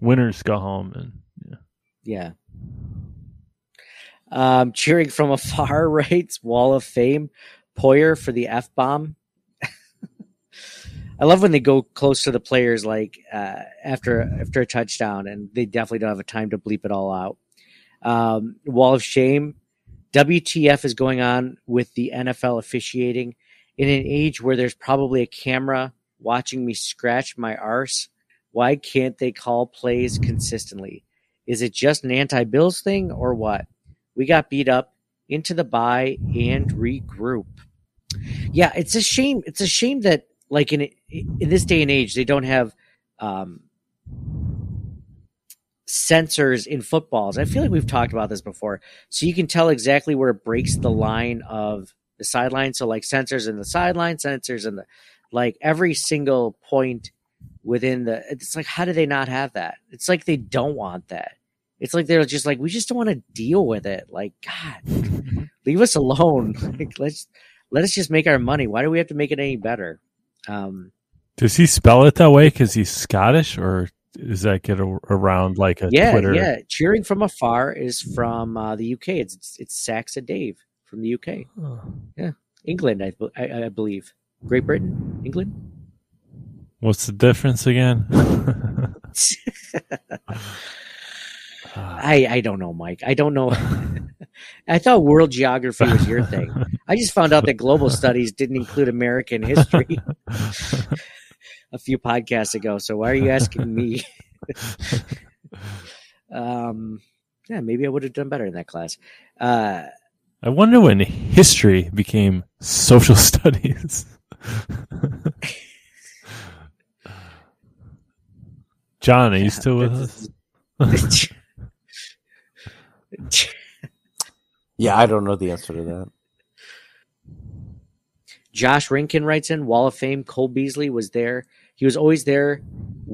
Winners go home and yeah. Yeah. Um, cheering from afar, writes Wall of Fame, Poyer for the F bomb. I love when they go close to the players, like uh, after after a touchdown, and they definitely don't have a time to bleep it all out. Um, Wall of Shame, WTF is going on with the NFL officiating in an age where there's probably a camera watching me scratch my arse. Why can't they call plays consistently? Is it just an anti-Bills thing or what? We got beat up into the bye and regroup. Yeah, it's a shame. It's a shame that like in in this day and age they don't have um sensors in footballs. I feel like we've talked about this before. So you can tell exactly where it breaks the line of the sideline. So like sensors in the sideline, sensors in the like every single point within the it's like how do they not have that? It's like they don't want that. It's like they're just like we just don't want to deal with it. Like God, leave us alone. Like let's let us just make our money. Why do we have to make it any better? Um, Does he spell it that way because he's Scottish, or does that get a, around like a yeah, Twitter? yeah. Cheering from afar is from uh, the UK. It's it's, it's Saxa Dave from the UK. Yeah, England, I, I, I believe. Great Britain, England. What's the difference again? I I don't know, Mike. I don't know. I thought world geography was your thing. I just found out that global studies didn't include American history a few podcasts ago. So why are you asking me? um, yeah, maybe I would have done better in that class. Uh, I wonder when history became social studies. John, are you still with us? Yeah, I don't know the answer to that. Josh Rinkin writes in Wall of Fame. Cole Beasley was there. He was always there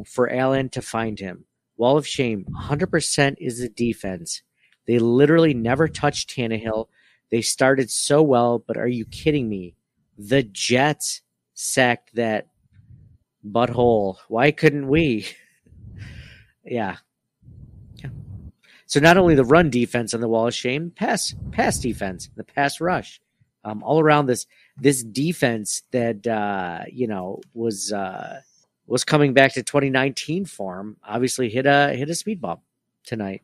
for Allen to find him. Wall of Shame. 100% is the defense. They literally never touched Tannehill. They started so well, but are you kidding me? The Jets sacked that butthole. Why couldn't we? yeah. Yeah. So not only the run defense on the wall of shame, pass pass defense, the pass rush, um, all around this this defense that uh, you know was uh, was coming back to 2019 form. Obviously hit a hit a speed bump tonight.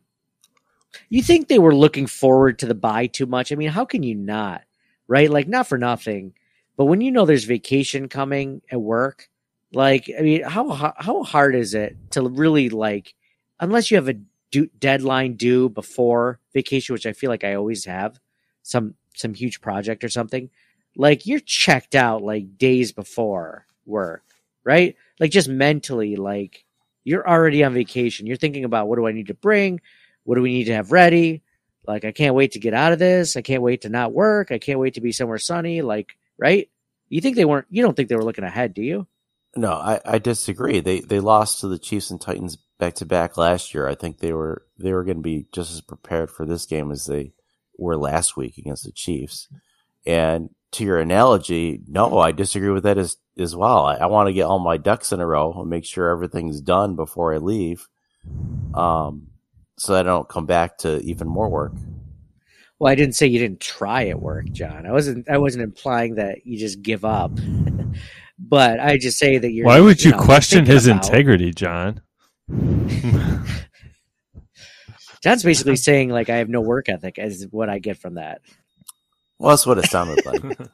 You think they were looking forward to the bye too much? I mean, how can you not? Right? Like not for nothing, but when you know there's vacation coming at work, like I mean, how how hard is it to really like unless you have a due, deadline due before vacation, which I feel like I always have some some huge project or something. Like you're checked out like days before work, right? Like just mentally, like you're already on vacation. You're thinking about what do I need to bring? What do we need to have ready? Like I can't wait to get out of this. I can't wait to not work. I can't wait to be somewhere sunny. Like, right? You think they weren't you don't think they were looking ahead, do you? No, I, I disagree. They they lost to the Chiefs and Titans back to back last year. I think they were they were going to be just as prepared for this game as they were last week against the Chiefs. And to your analogy, no, I disagree with that as as well. I, I want to get all my ducks in a row and make sure everything's done before I leave, um, so that I don't come back to even more work. Well, I didn't say you didn't try at work, John. I wasn't. I wasn't implying that you just give up. but I just say that you're. Why would you, know, question his about- integrity, John? John's basically saying like I have no work ethic, is what I get from that. Well, that's what it sounded like.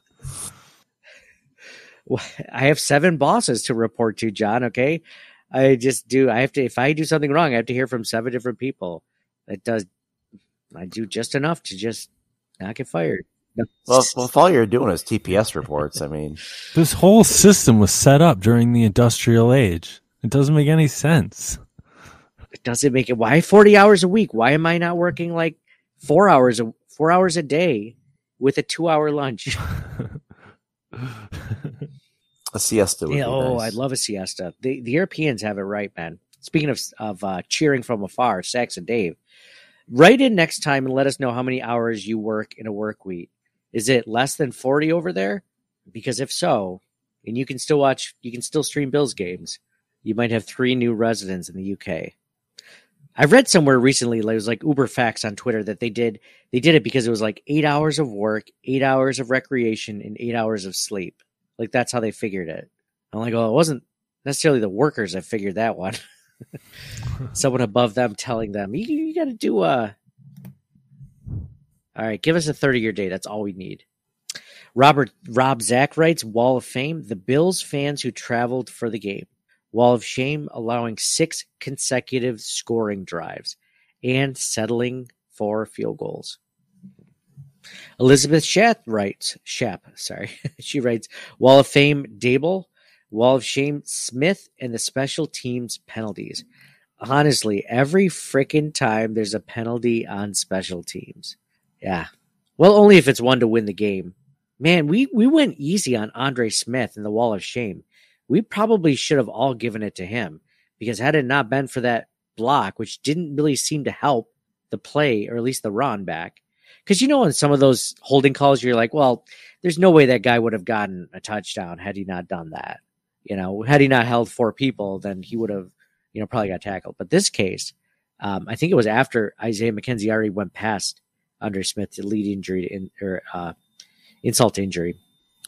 I have seven bosses to report to, John. Okay, I just do. I have to. If I do something wrong, I have to hear from seven different people. That does. I do just enough to just not get fired. Well, well, if all you're doing is TPS reports, I mean, This whole system was set up during the industrial age. It doesn't make any sense. It doesn't make it. Why forty hours a week? Why am I not working like four hours a four hours a day with a two hour lunch? a siesta would Yeah, be oh, nice. I'd love a siesta. The the Europeans have it right, man. Speaking of of uh, cheering from afar, Sax and Dave, write in next time and let us know how many hours you work in a work week. Is it less than forty over there? Because if so, and you can still watch, you can still stream Bills games. You might have three new residents in the UK. I've read somewhere recently, like it was like Uber Facts on Twitter that they did they did it because it was like eight hours of work, eight hours of recreation, and eight hours of sleep. Like that's how they figured it. I'm like, oh, it wasn't necessarily the workers that figured that one. Someone above them telling them, you, you got to do a. All right, give us a 30 year day. That's all we need. Robert Rob Zach writes Wall of Fame: the Bills fans who traveled for the game. Wall of Shame allowing six consecutive scoring drives and settling for field goals. Elizabeth Shat writes Shap, sorry. she writes Wall of Fame Daboll, Wall of Shame Smith, and the special teams penalties. Honestly, every freaking time there's a penalty on special teams. Yeah. Well, only if it's one to win the game. Man, we, we went easy on Andre Smith in the Wall of Shame. We probably should have all given it to him because had it not been for that block, which didn't really seem to help the play or at least the run back, because you know in some of those holding calls you're like, well, there's no way that guy would have gotten a touchdown had he not done that. You know, had he not held four people, then he would have, you know, probably got tackled. But this case, um, I think it was after Isaiah McKenzie already went past Andre Smith to lead injury in, or uh, insult to injury.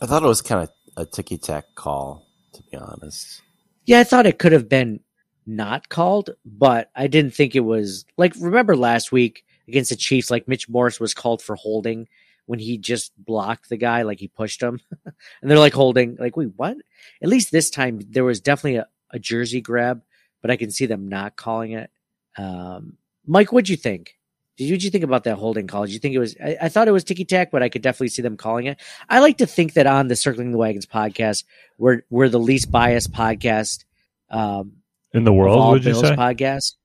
I thought it was kind of a ticky tack call, to be honest. Yeah, I thought it could have been not called, but I didn't think it was like remember last week against the Chiefs, like Mitch Morse was called for holding when he just blocked the guy, like he pushed him, and they're like holding, like wait, what? At least this time there was definitely a, a jersey grab, but I can see them not calling it. Um, Mike, what'd you think? Did you, you think about that holding call? Did you think it was? I, I thought it was ticky tack, but I could definitely see them calling it. I like to think that on the Circling the Wagons podcast, we're we're the least biased podcast um, in the world. Would you say? podcast.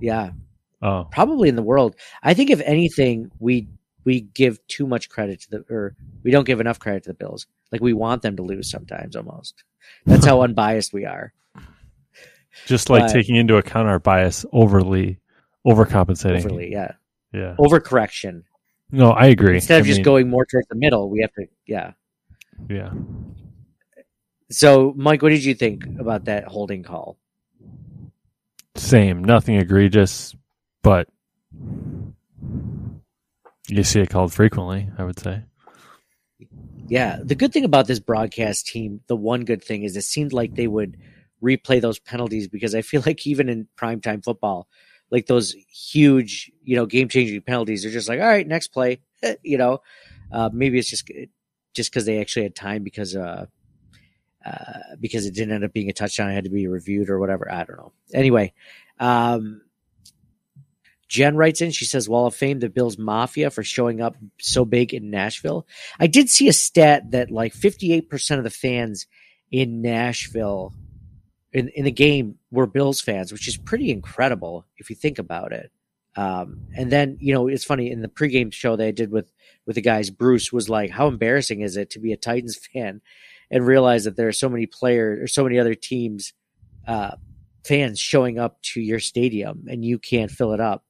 Yeah, Oh, probably in the world. I think if anything, we we give too much credit to the, or we don't give enough credit to the Bills. Like we want them to lose sometimes, almost. That's how unbiased we are. just like but- taking into account our bias overly, overcompensating. Overly, yeah. Yeah. Overcorrection. No, I agree. Instead of I just mean, going more towards the middle, we have to, yeah. Yeah. So, Mike, what did you think about that holding call? Same. Nothing egregious, but you see it called frequently. I would say. Yeah, the good thing about this broadcast team, the one good thing is it seemed like they would replay those penalties because I feel like even in primetime football, like those huge, you know, game changing penalties, they're just like, all right, next play, you know. Uh, maybe it's just just because they actually had time because uh, uh, because it didn't end up being a touchdown, it had to be reviewed or whatever. I don't know. Anyway, um, Jen writes in. She says, "Wall of Fame, the Bills Mafia for showing up so big in Nashville." I did see a stat that like fifty-eight percent of the fans in Nashville in in the game were Bills fans, which is pretty incredible if you think about it. Um, and then you know it's funny in the pregame show they did with with the guys. Bruce was like, "How embarrassing is it to be a Titans fan and realize that there are so many players or so many other teams uh, fans showing up to your stadium and you can't fill it up."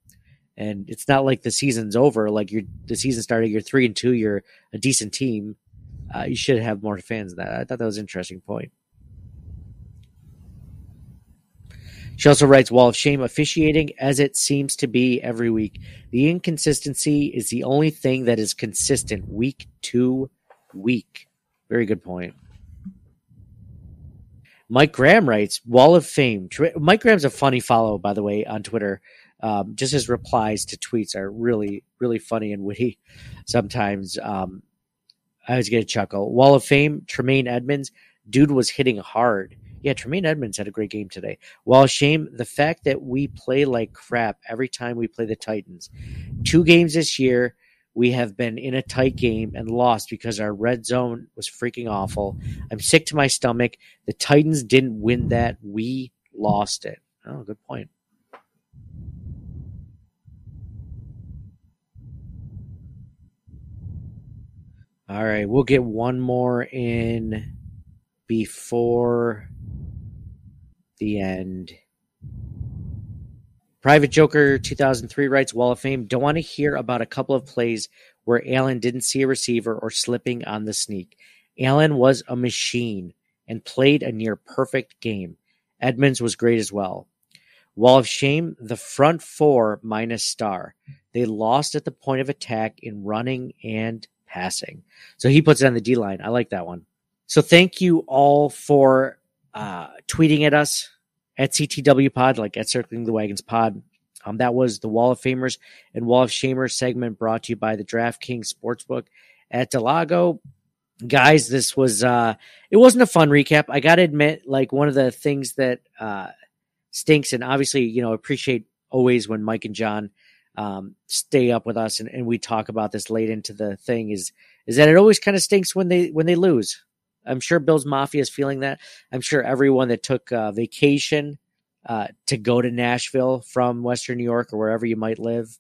And it's not like the season's over. Like you're the season started, you're three and two, you're a decent team. Uh, you should have more fans than that. I thought that was an interesting point. She also writes Wall of Shame officiating as it seems to be every week. The inconsistency is the only thing that is consistent week to week. Very good point. Mike Graham writes Wall of Fame. Mike Graham's a funny follow, by the way, on Twitter. Um, just his replies to tweets are really, really funny and witty. Sometimes um, I always get a chuckle. Wall of Fame, Tremaine Edmunds. Dude was hitting hard. Yeah, Tremaine Edmunds had a great game today. Wall of Shame, the fact that we play like crap every time we play the Titans. Two games this year, we have been in a tight game and lost because our red zone was freaking awful. I'm sick to my stomach. The Titans didn't win that. We lost it. Oh, good point. All right, we'll get one more in before the end. Private Joker 2003 writes Wall of Fame. Don't want to hear about a couple of plays where Allen didn't see a receiver or slipping on the sneak. Allen was a machine and played a near perfect game. Edmunds was great as well. Wall of Shame, the front four minus star. They lost at the point of attack in running and passing. So he puts it on the D line. I like that one. So thank you all for uh, tweeting at us at CTW Pod, like at Circling the Wagons Pod. Um, that was the Wall of Famers and Wall of Shamers segment brought to you by the DraftKings Sportsbook at Del Lago. Guys, this was uh it wasn't a fun recap. I gotta admit, like one of the things that uh stinks, and obviously, you know, appreciate always when Mike and John um stay up with us and, and we talk about this late into the thing is is that it always kind of stinks when they when they lose. I'm sure Bill's Mafia is feeling that. I'm sure everyone that took uh, vacation uh, to go to Nashville from Western New York or wherever you might live,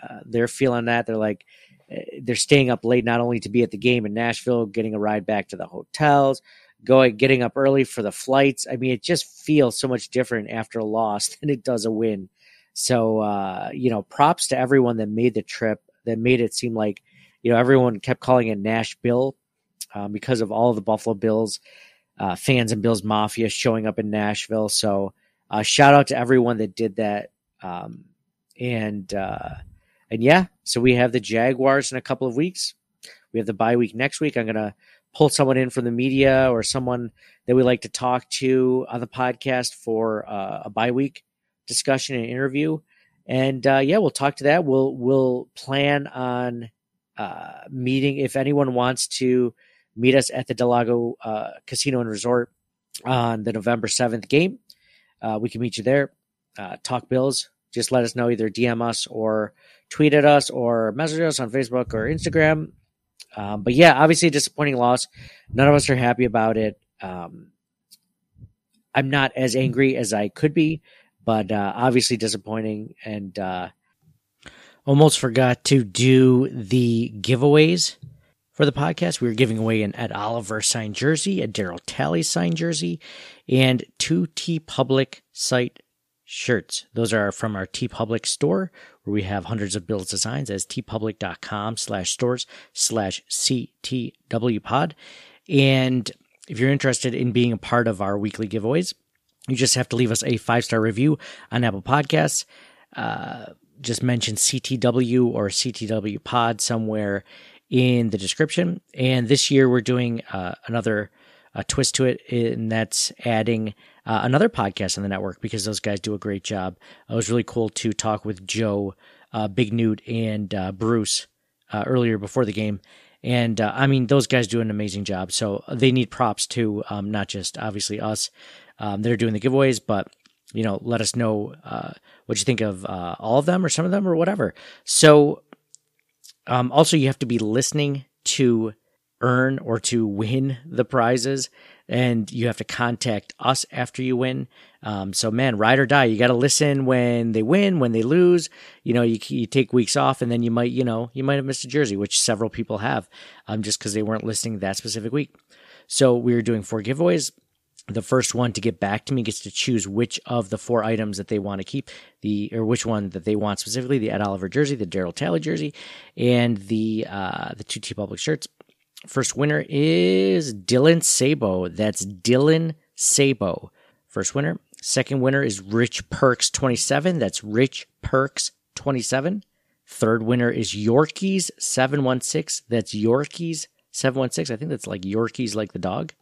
uh, they're feeling that. They're like, eh, they're staying up late not only to be at the game in Nashville, getting a ride back to the hotels, going, getting up early for the flights. I mean, it just feels so much different after a loss than it does a win. So, uh, you know, props to everyone that made the trip. that made it seem like you know everyone kept calling it NashBill um, because of all of the Buffalo Bills uh, fans and Bills Mafia showing up in Nashville. So uh, shout out to everyone that did that. Um, and uh, and yeah, so we have the Jaguars in a couple of weeks. We have the bye week next week. I'm gonna pull someone in from the media or someone that we like to talk to on the podcast for uh, a bye week discussion and interview. And uh, yeah, we'll talk to that. We'll we'll plan on uh, meeting if anyone wants to meet us at the Del Lago uh, Casino and Resort on the November seventh game. Uh, we can meet you there. Uh, talk Bills. Just let us know. Either DM us or tweet at us or message us on Facebook or Instagram. Um, but yeah, obviously disappointing loss. None of us are happy about it. Um, I'm not as angry as I could be, but uh, obviously disappointing. And uh, almost forgot to do the giveaways for the podcast. We were giving away an Ed Oliver signed jersey, a Daryl Talley signed jersey, and two TeePublic site shirts. Those are from our TeePublic store, where we have hundreds of Bills designs as teepublic.com slash stores slash CTW pod. And if you're interested in being a part of our weekly giveaways, you just have to leave us a five star review on Apple Podcasts. Uh, just mention CTW or CTW pod somewhere in the description. And this year we're doing uh, another uh, twist to it, and that's adding uh, another podcast on the network because those guys do a great job. It was really cool to talk with Joe, uh, Big Newt, and uh, Bruce uh, earlier before the game. And I mean, those guys do an amazing job. So they need props too, um, not just obviously us um, that are doing the giveaways, but you know, let us know what you think of all of them or some of them or whatever. So um, also, you have to be listening to earn or to win the prizes, and you have to contact us after you win. Um, so, man, ride or die. You got to listen when they win, when they lose. You know, you, you take weeks off, and then you might, you know, you might have missed a jersey, which several people have, um, just because they weren't listening that specific week. So, we are doing four giveaways the first one to get back to me gets to choose which of the four items that they want to keep the or which one that they want specifically the Ed Oliver jersey, the Daryl Talley jersey, and the uh, the two TeePublic shirts. First winner is Dylan Sabo. That's Dylan Sabo. First winner. Second winner is Rich Perks 27. That's Rich Perks 27. Third winner is Yorkies 716. That's Yorkies 716. I think that's like Yorkies like the dog.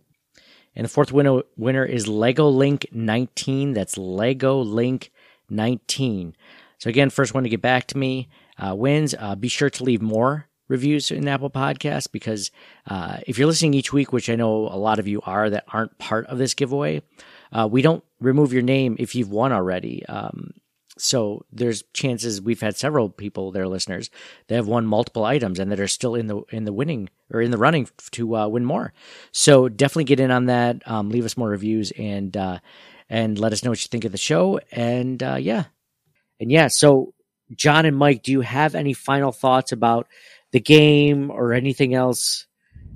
And the fourth winner, winner is Lego Link 19. That's Lego Link 19. So again, first one to get back to me uh, wins. Uh, be sure to leave more reviews in Apple Podcasts because uh, if you're listening each week, which I know a lot of you are that aren't part of this giveaway, uh, we don't remove your name if you've won already. Um, so there's chances we've had several people, their listeners, that have won multiple items and that are still in the in the winning or in the running to uh, win more. So definitely get in on that. Um, leave us more reviews and uh, and let us know what you think of the show. And uh, yeah, and yeah. So John and Mike, do you have any final thoughts about the game or anything else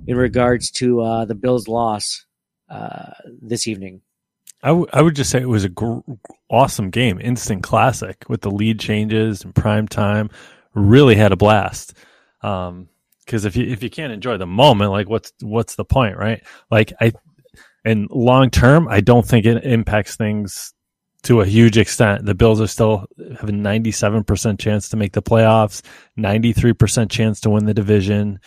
in regards to uh, the Bills' loss uh, this evening? I, w- I would just say it was a gr- awesome game, instant classic with the lead changes and prime time. Really had a blast. Um, because if you if you can't enjoy the moment, like what's what's the point, right? Like I, and long term, I don't think it impacts things to a huge extent. The Bills are still have a ninety seven percent chance to make the playoffs, ninety three percent chance to win the division.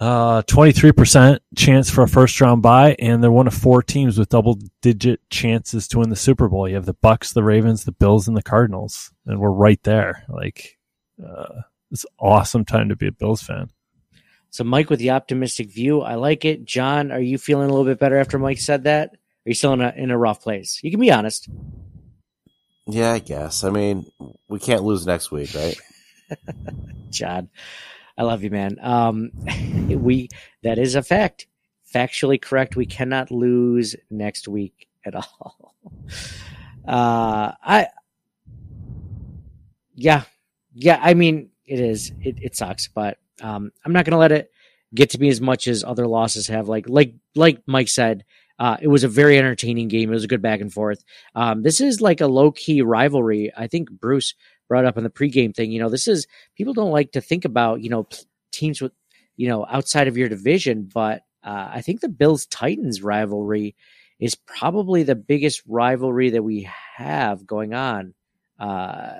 Uh, 23% chance for a first round bye, and they're one of four teams with double digit chances to win the Super Bowl. You have the Bucs, the Ravens, the Bills, and the Cardinals, and we're right there. Like, uh, it's awesome time to be a Bills fan. So, Mike, with the optimistic view, I like it. John, are you feeling a little bit better after Mike said that? Are you still in a in a rough place? You can be honest. Yeah, I guess. I mean, we can't lose next week, right? John, I love you, man. Um, we that is a fact, factually correct. We cannot lose next week at all. Uh, I, yeah, yeah. I mean, it is. It, it sucks, but um, I'm not gonna let it get to me as much as other losses have. Like, like, like Mike said. Uh, it was a very entertaining game. It was a good back and forth. Um, this is like a low key rivalry. I think Bruce brought up on the pregame thing. You know, this is people don't like to think about you know teams with you know outside of your division, but uh, I think the Bills Titans rivalry is probably the biggest rivalry that we have going on uh,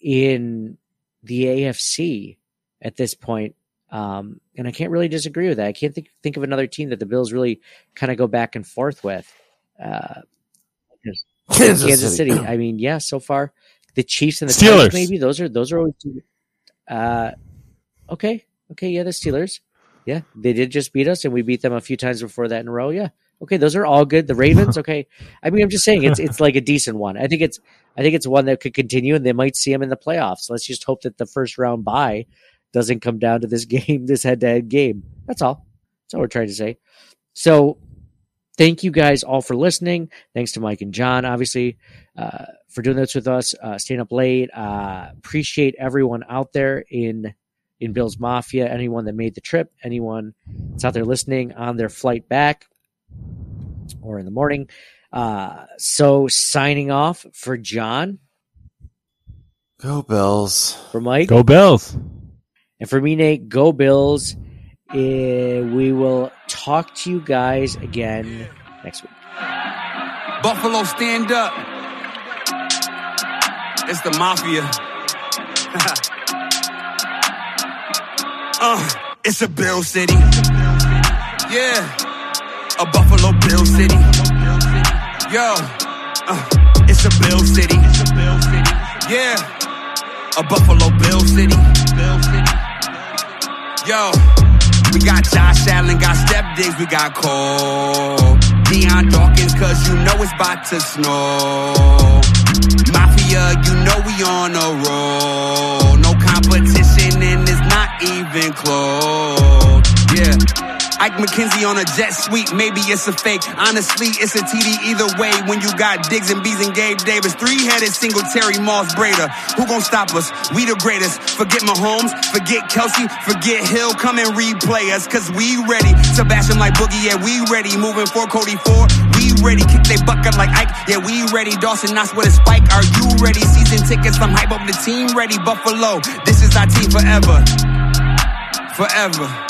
in the AFC at this point. Um, and I can't really disagree with that. I can't think think of another team that the Bills really kind of go back and forth with. Uh, Kansas, Kansas City. City. I mean, yeah, so far the Chiefs and the Steelers. Titans, maybe those are those are always. Uh, okay, okay, yeah, the Steelers. Yeah, they did just beat us, and we beat them a few times before that in a row. Yeah, okay, those are all good. The Ravens, okay. I mean, I'm just saying it's it's like a decent one. I think it's I think it's one that could continue, and they might see them in the playoffs. Let's just hope that the first round bye doesn't come down to this game, this head to head game. That's all. That's all we're trying to say. So, thank you guys all for listening. Thanks to Mike and John, obviously, uh, for doing this with us, uh, staying up late. Uh, appreciate everyone out there in in Bills Mafia, anyone that made the trip, anyone that's out there listening on their flight back or in the morning. Uh, so signing off for John. Go Bills. For Mike. Go Bills. And for me, Nate, go Bills. Uh, we will talk to you guys again next week. Buffalo, stand up. It's the mafia. uh, it's a Bill City. Yeah, a Buffalo Bill City. Yo, uh, it's a Bill City. Yeah, a Buffalo Bill City. Yo, we got Josh Allen, got Stef Diggs, we got Cole. Dion Dawkins, cause you know it's about to snow. Mafia, you know we on a roll. No competition and it's not even close. Yeah. Ike McKenzie on a jet suite, maybe it's a fake. Honestly, it's a TD either way when you got Diggs and Bees and Gabe Davis. Three-headed Singletary Moss Breida. Who gon' stop us? We the greatest. Forget Mahomes, forget Kelce, forget Hill. Come and replay us, cause we ready. Sebastian like Boogie, yeah, we ready. Moving for Cody Ford, we ready. Kick they bucket like Ike, yeah, we ready. Dawson Knox with a spike, are you ready? Season tickets, I'm hype up the team ready. Buffalo, this is our team forever. Forever.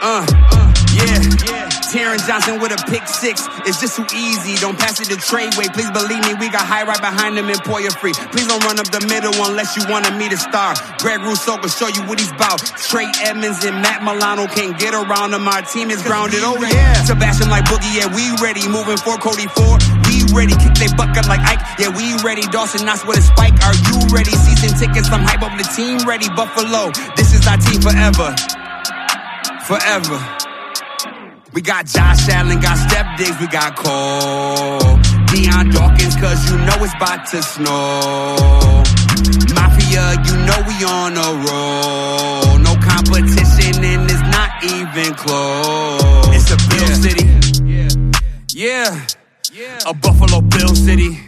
Uh, yeah. Terrence Johnson with a pick six. It's just too easy. Don't pass it to Tre White. Please believe me, we got high right behind him and Poyer free. Please don't run up the middle unless you wanted me to star. Greg Rousseau can show you what he's about. Trey Edmunds and Matt Milano can't get around him. Our team is grounded. Oh yeah. Sebastian like Boogie, yeah, we ready. Moving for Cody Ford. We ready. Kick they bucket like Ike. Yeah, we ready. Dawson Knox with a spike. Are you ready? Season tickets, I'm hype up the team ready. Buffalo, this is our team forever forever. We got Josh Allen, got Stef Diggs, we got Cole. Dion Dawkins, cause you know it's about to snow. Mafia, you know we on a roll. No competition and it's not even close. It's a Bill City. Yeah yeah. A Buffalo Bill City.